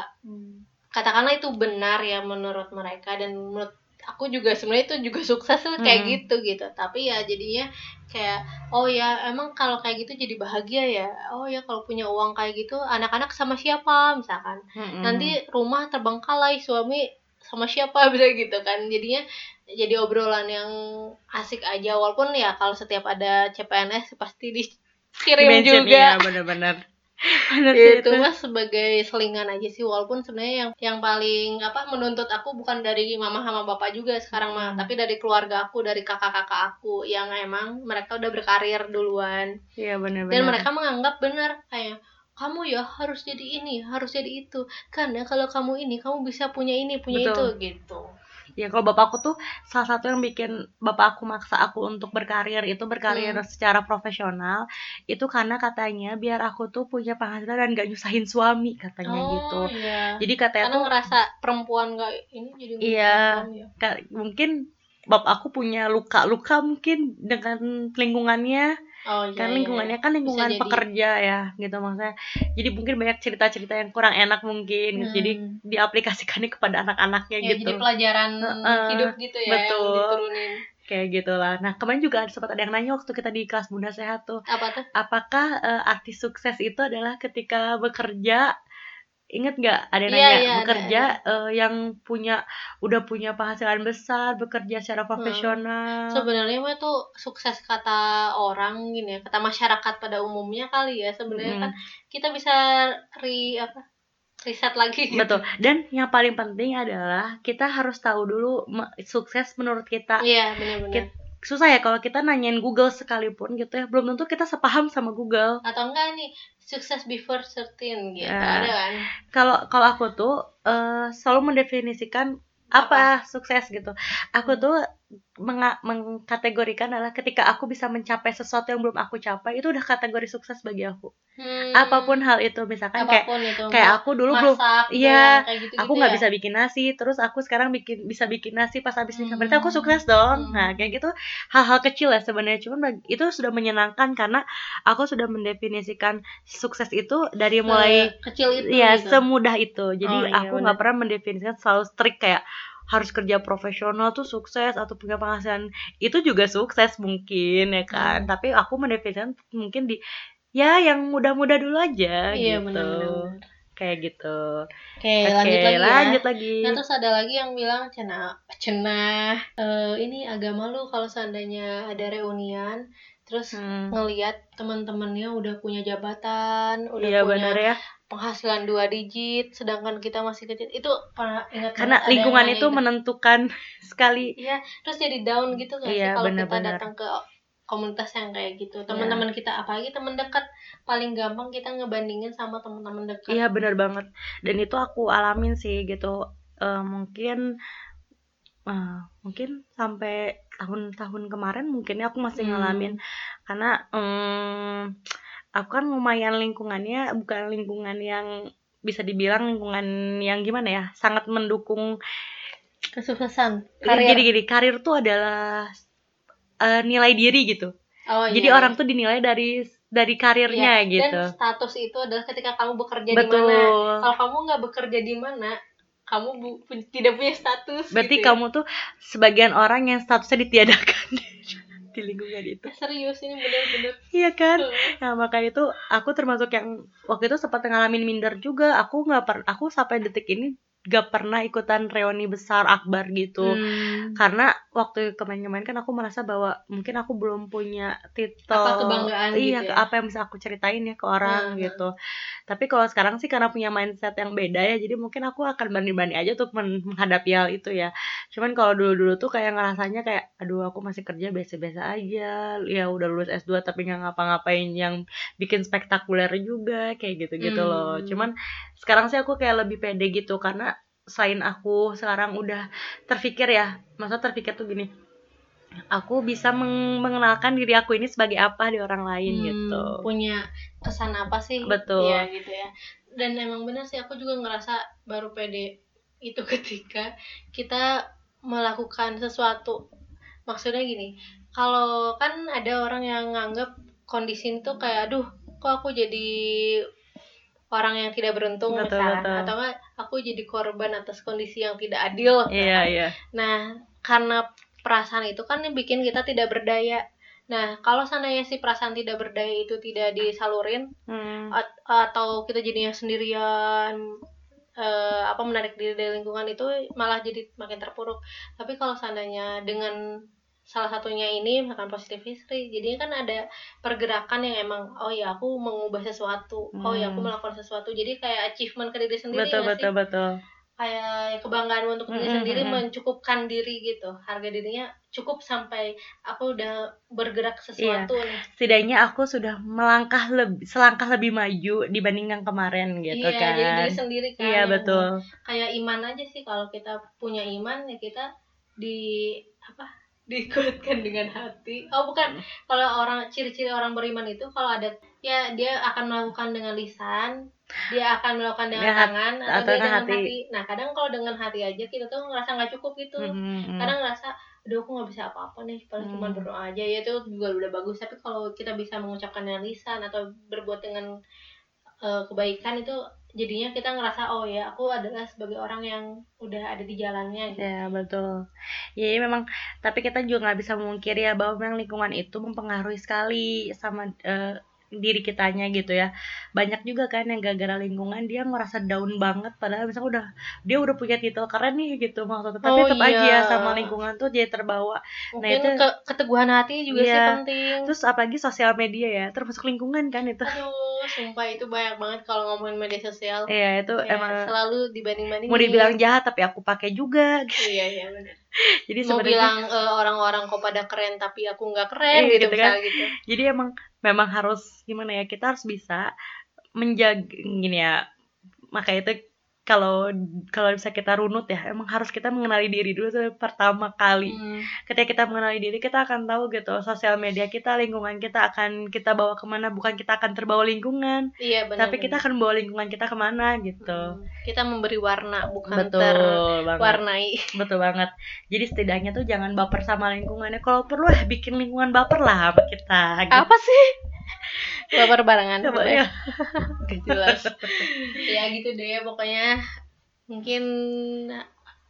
Speaker 1: katakanlah itu benar ya menurut mereka dan menurut aku juga sebenarnya itu juga sukses tuh kayak
Speaker 2: Hmm.
Speaker 1: gitu gitu. Tapi ya jadinya kayak oh ya emang kalau kayak gitu jadi bahagia ya? Oh ya kalau punya uang kayak gitu anak-anak sama siapa? Misalkan.
Speaker 2: Mm-mm.
Speaker 1: nanti rumah terbengkalai suami sama siapa? Bisa gitu kan. Jadinya jadi obrolan yang asik aja. Walaupun ya kalau setiap ada CPNS pasti dikirim juga.
Speaker 2: iya, bener-bener bener sih
Speaker 1: itu
Speaker 2: itu.
Speaker 1: mah sebagai selingan aja sih walaupun sebenarnya yang yang paling apa menuntut aku bukan dari mama sama bapak juga sekarang mah
Speaker 2: Hmm.
Speaker 1: tapi dari keluarga aku dari kakak-kakak aku yang emang mereka udah berkarir duluan.
Speaker 2: Iya bener-bener
Speaker 1: dan mereka menganggap benar kayak kamu ya harus jadi ini harus jadi itu. Karena kalau kamu ini kamu bisa punya ini punya
Speaker 2: Betul.
Speaker 1: itu gitu
Speaker 2: ya kalau bapakku tuh salah satu yang bikin bapak aku maksa aku untuk berkarir itu berkarir
Speaker 1: Hmm.
Speaker 2: secara profesional itu karena katanya biar aku tuh punya penghasilan dan gak nyusahin suami katanya gitu
Speaker 1: iya
Speaker 2: jadi katanya
Speaker 1: karena
Speaker 2: tuh
Speaker 1: ngerasa perempuan gak ini jadi
Speaker 2: Iya.
Speaker 1: ya.
Speaker 2: mungkin bapak aku punya luka-luka mungkin dengan lingkungannya
Speaker 1: oh iya,
Speaker 2: kan
Speaker 1: iya,
Speaker 2: lingkungannya kan lingkungan
Speaker 1: jadi.
Speaker 2: pekerja ya gitu maksudnya jadi mungkin banyak cerita-cerita yang kurang enak mungkin gitu. jadi
Speaker 1: Hmm.
Speaker 2: diaplikasikannya kepada anak-anaknya
Speaker 1: ya,
Speaker 2: gitu
Speaker 1: jadi pelajaran
Speaker 2: Heeh,
Speaker 1: hidup gitu ya
Speaker 2: betul.
Speaker 1: yang diturunin
Speaker 2: kayak gitulah nah kemarin juga sempat ada yang nanya waktu kita di kelas bunda sehat tuh
Speaker 1: apa tuh
Speaker 2: apakah eh, arti sukses itu adalah ketika bekerja inget nggak ada yang
Speaker 1: Iya,
Speaker 2: nanya
Speaker 1: ada,
Speaker 2: bekerja eh, yang punya udah punya penghasilan besar bekerja secara profesional?
Speaker 1: Sebenarnya mah tuh sukses kata orang gini ya kata masyarakat pada umumnya kali ya sebenarnya
Speaker 2: Mm.
Speaker 1: kan kita bisa ri apa riset lagi. Gitu.
Speaker 2: betul. Dan yang paling penting adalah kita harus tahu dulu sukses menurut kita.
Speaker 1: Iya benar-benar.
Speaker 2: Susah ya kalau kita nanyain Google sekalipun gitu ya belum tentu kita sepaham sama Google.
Speaker 1: Atau enggak nih sukses before certain gitu
Speaker 2: Ya.
Speaker 1: ada kan
Speaker 2: kalau kalau aku tuh eh, selalu mendefinisikan apa, sukses gitu aku
Speaker 1: Hmm.
Speaker 2: tuh mengkategorikan adalah ketika aku bisa mencapai sesuatu yang belum aku capai itu udah kategori sukses bagi aku.
Speaker 1: Hmm,
Speaker 2: apa pun hal itu misalkan kayak
Speaker 1: apa pun itu
Speaker 2: kayak aku dulu belum
Speaker 1: masak
Speaker 2: iya,
Speaker 1: kayak gitu
Speaker 2: aku nggak bisa bikin nasi terus aku sekarang bikin bisa bikin nasi pas habis nikah. Berarti aku
Speaker 1: Hmm.
Speaker 2: sukses dong.
Speaker 1: Hmm.
Speaker 2: nah kayak gitu hal-hal kecil ya sebenarnya. Cuman itu sudah menyenangkan karena aku sudah mendefinisikan sukses itu dari mulai
Speaker 1: kecil itu
Speaker 2: ya
Speaker 1: gitu.
Speaker 2: semudah itu. Jadi
Speaker 1: Oh, iya,
Speaker 2: aku nggak pernah mendefinisikan selalu strict kayak harus kerja profesional tuh sukses atau punya penghasilan itu juga sukses mungkin ya kan?
Speaker 1: Hmm.
Speaker 2: tapi aku mendefinisikan mungkin di ya yang mudah-mudah dulu aja
Speaker 1: iya
Speaker 2: gitu.
Speaker 1: benar-benar.
Speaker 2: Kayak gitu.
Speaker 1: Oke
Speaker 2: Oke,
Speaker 1: lanjut lagi ya.
Speaker 2: lanjut lagi.
Speaker 1: Nah terus ada lagi yang bilang cenah cenah eh, ini agak malu kalau seandainya ada reunian terus
Speaker 2: Hmm.
Speaker 1: ngelihat teman-temannya udah punya jabatan, udah
Speaker 2: Iya
Speaker 1: punya
Speaker 2: ya.
Speaker 1: penghasilan dua digit, sedangkan kita masih kecil. Itu pernah ingat
Speaker 2: Karena lingkungan itu menentukan sekali.
Speaker 1: Iya, terus jadi down gitu kan sih
Speaker 2: Iya,
Speaker 1: kalau kita datang ke komunitas yang kayak gitu.
Speaker 2: Iya.
Speaker 1: Teman-teman kita apalagi teman dekat paling gampang kita ngebandingin sama teman-teman dekat.
Speaker 2: Iya benar banget. Dan itu aku alamin sih gitu. Eh, mungkin eh, mungkin sampai tahun-tahun kemarin mungkin aku masih
Speaker 1: Hmm.
Speaker 2: ngalamin karena em, aku kan lumayan lingkungannya bukan lingkungan yang bisa dibilang lingkungan yang gimana ya sangat mendukung
Speaker 1: Kesuksesan,
Speaker 2: karir.
Speaker 1: karir.
Speaker 2: Jadi gini, karir tuh adalah eh, nilai diri gitu.
Speaker 1: Oh,
Speaker 2: Jadi
Speaker 1: iya.
Speaker 2: orang tuh dinilai dari dari karirnya
Speaker 1: Iya,
Speaker 2: gitu.
Speaker 1: Dan status itu adalah ketika kamu bekerja di mana. Kalau kamu nggak bekerja di mana, kamu bu- pu- tidak punya status.
Speaker 2: Berarti
Speaker 1: gitu ya.
Speaker 2: kamu tuh sebagian orang yang statusnya ditiadakan di lingkungan itu.
Speaker 1: serius ini benar-benar.
Speaker 2: Iya kan? Nah, makanya itu aku termasuk yang waktu itu sempat ngalamin minder juga. Aku nggak per aku sampai detik ini gak pernah ikutan reuni besar akbar gitu.
Speaker 1: Hmm.
Speaker 2: Karena waktu kemarin-kemarin kan aku merasa bahwa mungkin aku belum punya titel
Speaker 1: Apa kebanggaan
Speaker 2: iya,
Speaker 1: gitu ya?
Speaker 2: apa yang bisa aku ceritain ya ke orang
Speaker 1: Hmm.
Speaker 2: gitu. Tapi kalau sekarang sih karena punya mindset yang beda ya, jadi mungkin aku akan berani-berani aja untuk men- menghadapi hal itu ya. Cuman kalau dulu-dulu tuh kayak ngerasanya kayak aduh aku masih kerja biasa-biasa aja. Ya udah lulus S2 tapi nggak ngapa-ngapain yang bikin spektakuler juga kayak gitu-gitu loh.
Speaker 1: Hmm.
Speaker 2: Cuman sekarang sih aku kayak lebih pede gitu karena selain aku sekarang udah terpikir ya, masa terpikir tuh gini. Aku bisa meng- mengenalkan diri aku ini sebagai apa di orang lain
Speaker 1: Hmm,
Speaker 2: gitu.
Speaker 1: punya kesan apa sih
Speaker 2: Betul.
Speaker 1: ya gitu ya dan emang benar sih aku juga ngerasa baru pede itu ketika kita melakukan sesuatu maksudnya gini kalau kan ada orang yang nganggap kondisi itu kayak aduh kok aku jadi orang yang tidak beruntung
Speaker 2: Betul,
Speaker 1: misalnya
Speaker 2: betul.
Speaker 1: atau enggak aku jadi korban atas kondisi yang tidak adil
Speaker 2: Iya, iya.
Speaker 1: Nah, karena perasaan itu kan yang bikin kita tidak berdaya. Nah, kalau seandainya si perasaan tidak berdaya itu tidak disalurin
Speaker 2: Hmm.
Speaker 1: at- atau kita jadinya sendirian eh, apa menarik diri dari lingkungan itu malah jadi makin terpuruk. Tapi kalau seandainya dengan salah satunya ini misalkan positive history, jadinya kan ada pergerakan yang emang oh ya aku mengubah sesuatu, oh ya aku
Speaker 2: Hmm.
Speaker 1: melakukan sesuatu. Jadi kayak achievement ke diri sendiri
Speaker 2: betul betul
Speaker 1: sih?
Speaker 2: betul.
Speaker 1: Kayak kebanggaan untuk diri
Speaker 2: Mm-mm,
Speaker 1: sendiri
Speaker 2: mm-mm.
Speaker 1: mencukupkan diri gitu. Harga dirinya cukup sampai aku udah bergerak sesuatu nih.
Speaker 2: Setidaknya aku sudah melangkah lebih selangkah lebih maju dibanding yang kemarin gitu
Speaker 1: iya
Speaker 2: kan
Speaker 1: jadi diri sendiri kan
Speaker 2: iya betul.
Speaker 1: kayak iman aja sih. Kalau kita punya iman ya kita di apa dikuatkan dengan hati. Oh bukan. Kalau orang ciri-ciri orang beriman itu kalau ada ya dia akan melakukan dengan lisan dia akan melakukan dengan
Speaker 2: Ya,
Speaker 1: tangan atau,
Speaker 2: atau
Speaker 1: dia
Speaker 2: dengan hati.
Speaker 1: hati. nah kadang kalau dengan hati aja kita tuh ngerasa nggak cukup gitu.
Speaker 2: Mhm,
Speaker 1: kadang ngerasa aduh aku nggak bisa apa-apa nih paling cuma
Speaker 2: Hmm.
Speaker 1: berdoa aja. Ya itu juga udah bagus. Tapi kalau kita bisa mengucapkan dengan lisan atau berbuat dengan eh, kebaikan itu jadinya kita ngerasa oh ya aku adalah sebagai orang yang udah ada di jalannya gitu.
Speaker 2: Ya betul. Ya iya, memang tapi kita juga nggak bisa memungkiri ya bahwa memang lingkungan itu mempengaruhi sekali sama eh, diri kitanya gitu ya. Banyak juga kan yang gara-gara lingkungan dia ngerasa down banget padahal misalnya udah dia udah punya titel keren nih gitu maksudnya tapi
Speaker 1: Oh,
Speaker 2: tetap aja
Speaker 1: iya.
Speaker 2: ya sama lingkungan tuh jadi terbawa.
Speaker 1: mungkin
Speaker 2: itu-
Speaker 1: ke- keteguhan hati juga sih
Speaker 2: Iya.
Speaker 1: penting
Speaker 2: Terus apalagi sosial media ya, termasuk lingkungan kan itu.
Speaker 1: aduh sumpah itu banyak banget kalau ngomongin media sosial
Speaker 2: Iya, itu
Speaker 1: Ya,
Speaker 2: emang
Speaker 1: selalu dibanding-bandingin
Speaker 2: mau dibilang jahat tapi aku pakai juga.
Speaker 1: iya iya benar
Speaker 2: Jadi
Speaker 1: mau bilang eh, orang-orang kok pada keren tapi aku nggak keren
Speaker 2: Iya,
Speaker 1: gitu,
Speaker 2: gitu kan.
Speaker 1: gitu
Speaker 2: jadi emang memang harus gimana ya kita harus bisa menjaga gini ya maka itu kalau kalau bisa kita runut ya emang harus kita mengenali diri dulu pertama kali
Speaker 1: Hmm.
Speaker 2: ketika kita mengenali diri kita akan tahu gitu sosial media kita lingkungan kita akan kita bawa ke mana bukan kita akan terbawa lingkungan
Speaker 1: Iya benar.
Speaker 2: tapi kita akan bawa lingkungan kita ke mana gitu
Speaker 1: Hmm, kita memberi warna bukan
Speaker 2: betul banget
Speaker 1: terwarnai.
Speaker 2: betul banget jadi setidaknya tuh jangan baper sama lingkungannya kalau perlu ya bikin lingkungan baper lah sama kita gitu.
Speaker 1: Apa sih? Baper barengan. Gitu ya.
Speaker 2: ya.
Speaker 1: Gak jelas. ya gitu deh pokoknya mungkin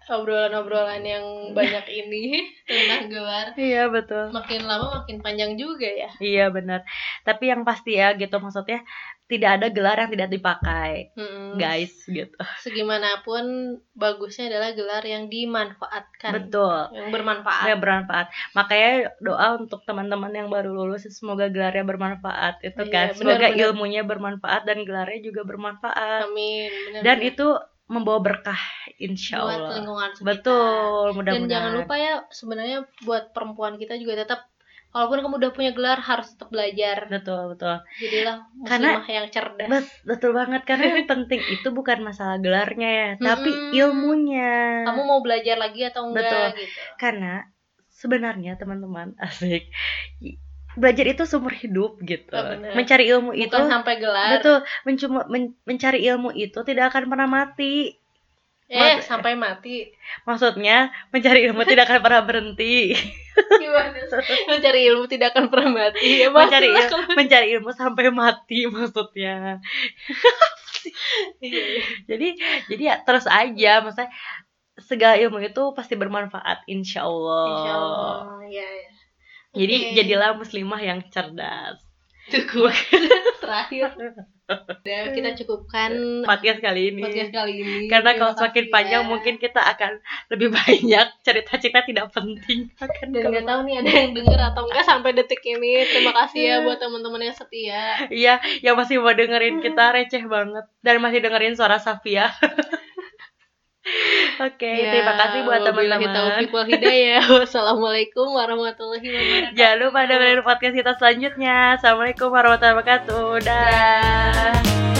Speaker 1: obrolan-obrolan yang banyak ini tentang gelar
Speaker 2: iya betul
Speaker 1: makin lama makin panjang juga ya.
Speaker 2: Iya benar. Tapi yang pasti ya gitu maksudnya tidak ada gelar yang tidak dipakai,
Speaker 1: Mm-mm.
Speaker 2: guys gitu.
Speaker 1: Segimanapun bagusnya adalah gelar yang dimanfaatkan,
Speaker 2: Betul.
Speaker 1: yang bermanfaat.
Speaker 2: Ya bermanfaat. Makanya doa untuk teman-teman yang baru lulus semoga gelarnya bermanfaat itu
Speaker 1: Iya,
Speaker 2: kan. Semoga
Speaker 1: benar.
Speaker 2: ilmunya bermanfaat dan gelarnya juga bermanfaat.
Speaker 1: Amin. benar-benar.
Speaker 2: Dan itu membawa berkah insya
Speaker 1: buat
Speaker 2: Allah.
Speaker 1: lingkungan sekitar.
Speaker 2: Betul,
Speaker 1: Dan
Speaker 2: mudah-mudahan.
Speaker 1: jangan lupa ya sebenarnya buat perempuan kita juga tetap walaupun kamu udah punya gelar harus tetap belajar.
Speaker 2: Betul, betul.
Speaker 1: Jadilah
Speaker 2: Karena-
Speaker 1: yang cerdas.
Speaker 2: Bet- betul banget karena yang penting itu bukan masalah gelarnya ya, tapi
Speaker 1: Mm-mm.
Speaker 2: ilmunya.
Speaker 1: Kamu mau belajar lagi atau enggak
Speaker 2: Betul.
Speaker 1: gitu.
Speaker 2: karena sebenarnya teman-teman asik belajar itu seumur hidup gitu
Speaker 1: Oh,
Speaker 2: mencari ilmu itu
Speaker 1: Bukan sampai gelar.
Speaker 2: betul mencuma men- mencari ilmu itu tidak akan pernah mati
Speaker 1: Eh,
Speaker 2: Maksud-
Speaker 1: sampai mati.
Speaker 2: maksudnya mencari ilmu tidak akan pernah berhenti
Speaker 1: Gimana? Mencari ilmu tidak akan pernah mati. Ya,
Speaker 2: mencari il-
Speaker 1: kalau-
Speaker 2: mencari ilmu sampai mati maksudnya
Speaker 1: Iya, iya.
Speaker 2: jadi jadi ya terus aja maksudnya segala ilmu itu pasti bermanfaat insya Allah,
Speaker 1: Insya Allah. Ya, ya.
Speaker 2: jadi
Speaker 1: Oke.
Speaker 2: jadilah muslimah yang cerdas
Speaker 1: Cukup. Terakhir. Udah kita cukupkan
Speaker 2: podcast kali ini
Speaker 1: podcast kali ini.
Speaker 2: karena
Speaker 1: Terima
Speaker 2: kalau semakin
Speaker 1: kasih
Speaker 2: panjang
Speaker 1: ya.
Speaker 2: mungkin kita akan lebih banyak cerita-cerita tidak penting akan
Speaker 1: dan nggak tahu nih ada yang denger atau enggak sampai detik ini terima kasih ya buat teman-teman yang setia
Speaker 2: iya yang masih mau dengerin kita receh banget dan masih dengerin suara Safia oke
Speaker 1: Ya,
Speaker 2: terima kasih buat teman-teman.
Speaker 1: hidayah wassalamualaikum warahmatullahi wabarakatuh.
Speaker 2: Jangan lupa dengerin podcast kita selanjutnya. Assalamualaikum warahmatullahi wabarakatuh. Dah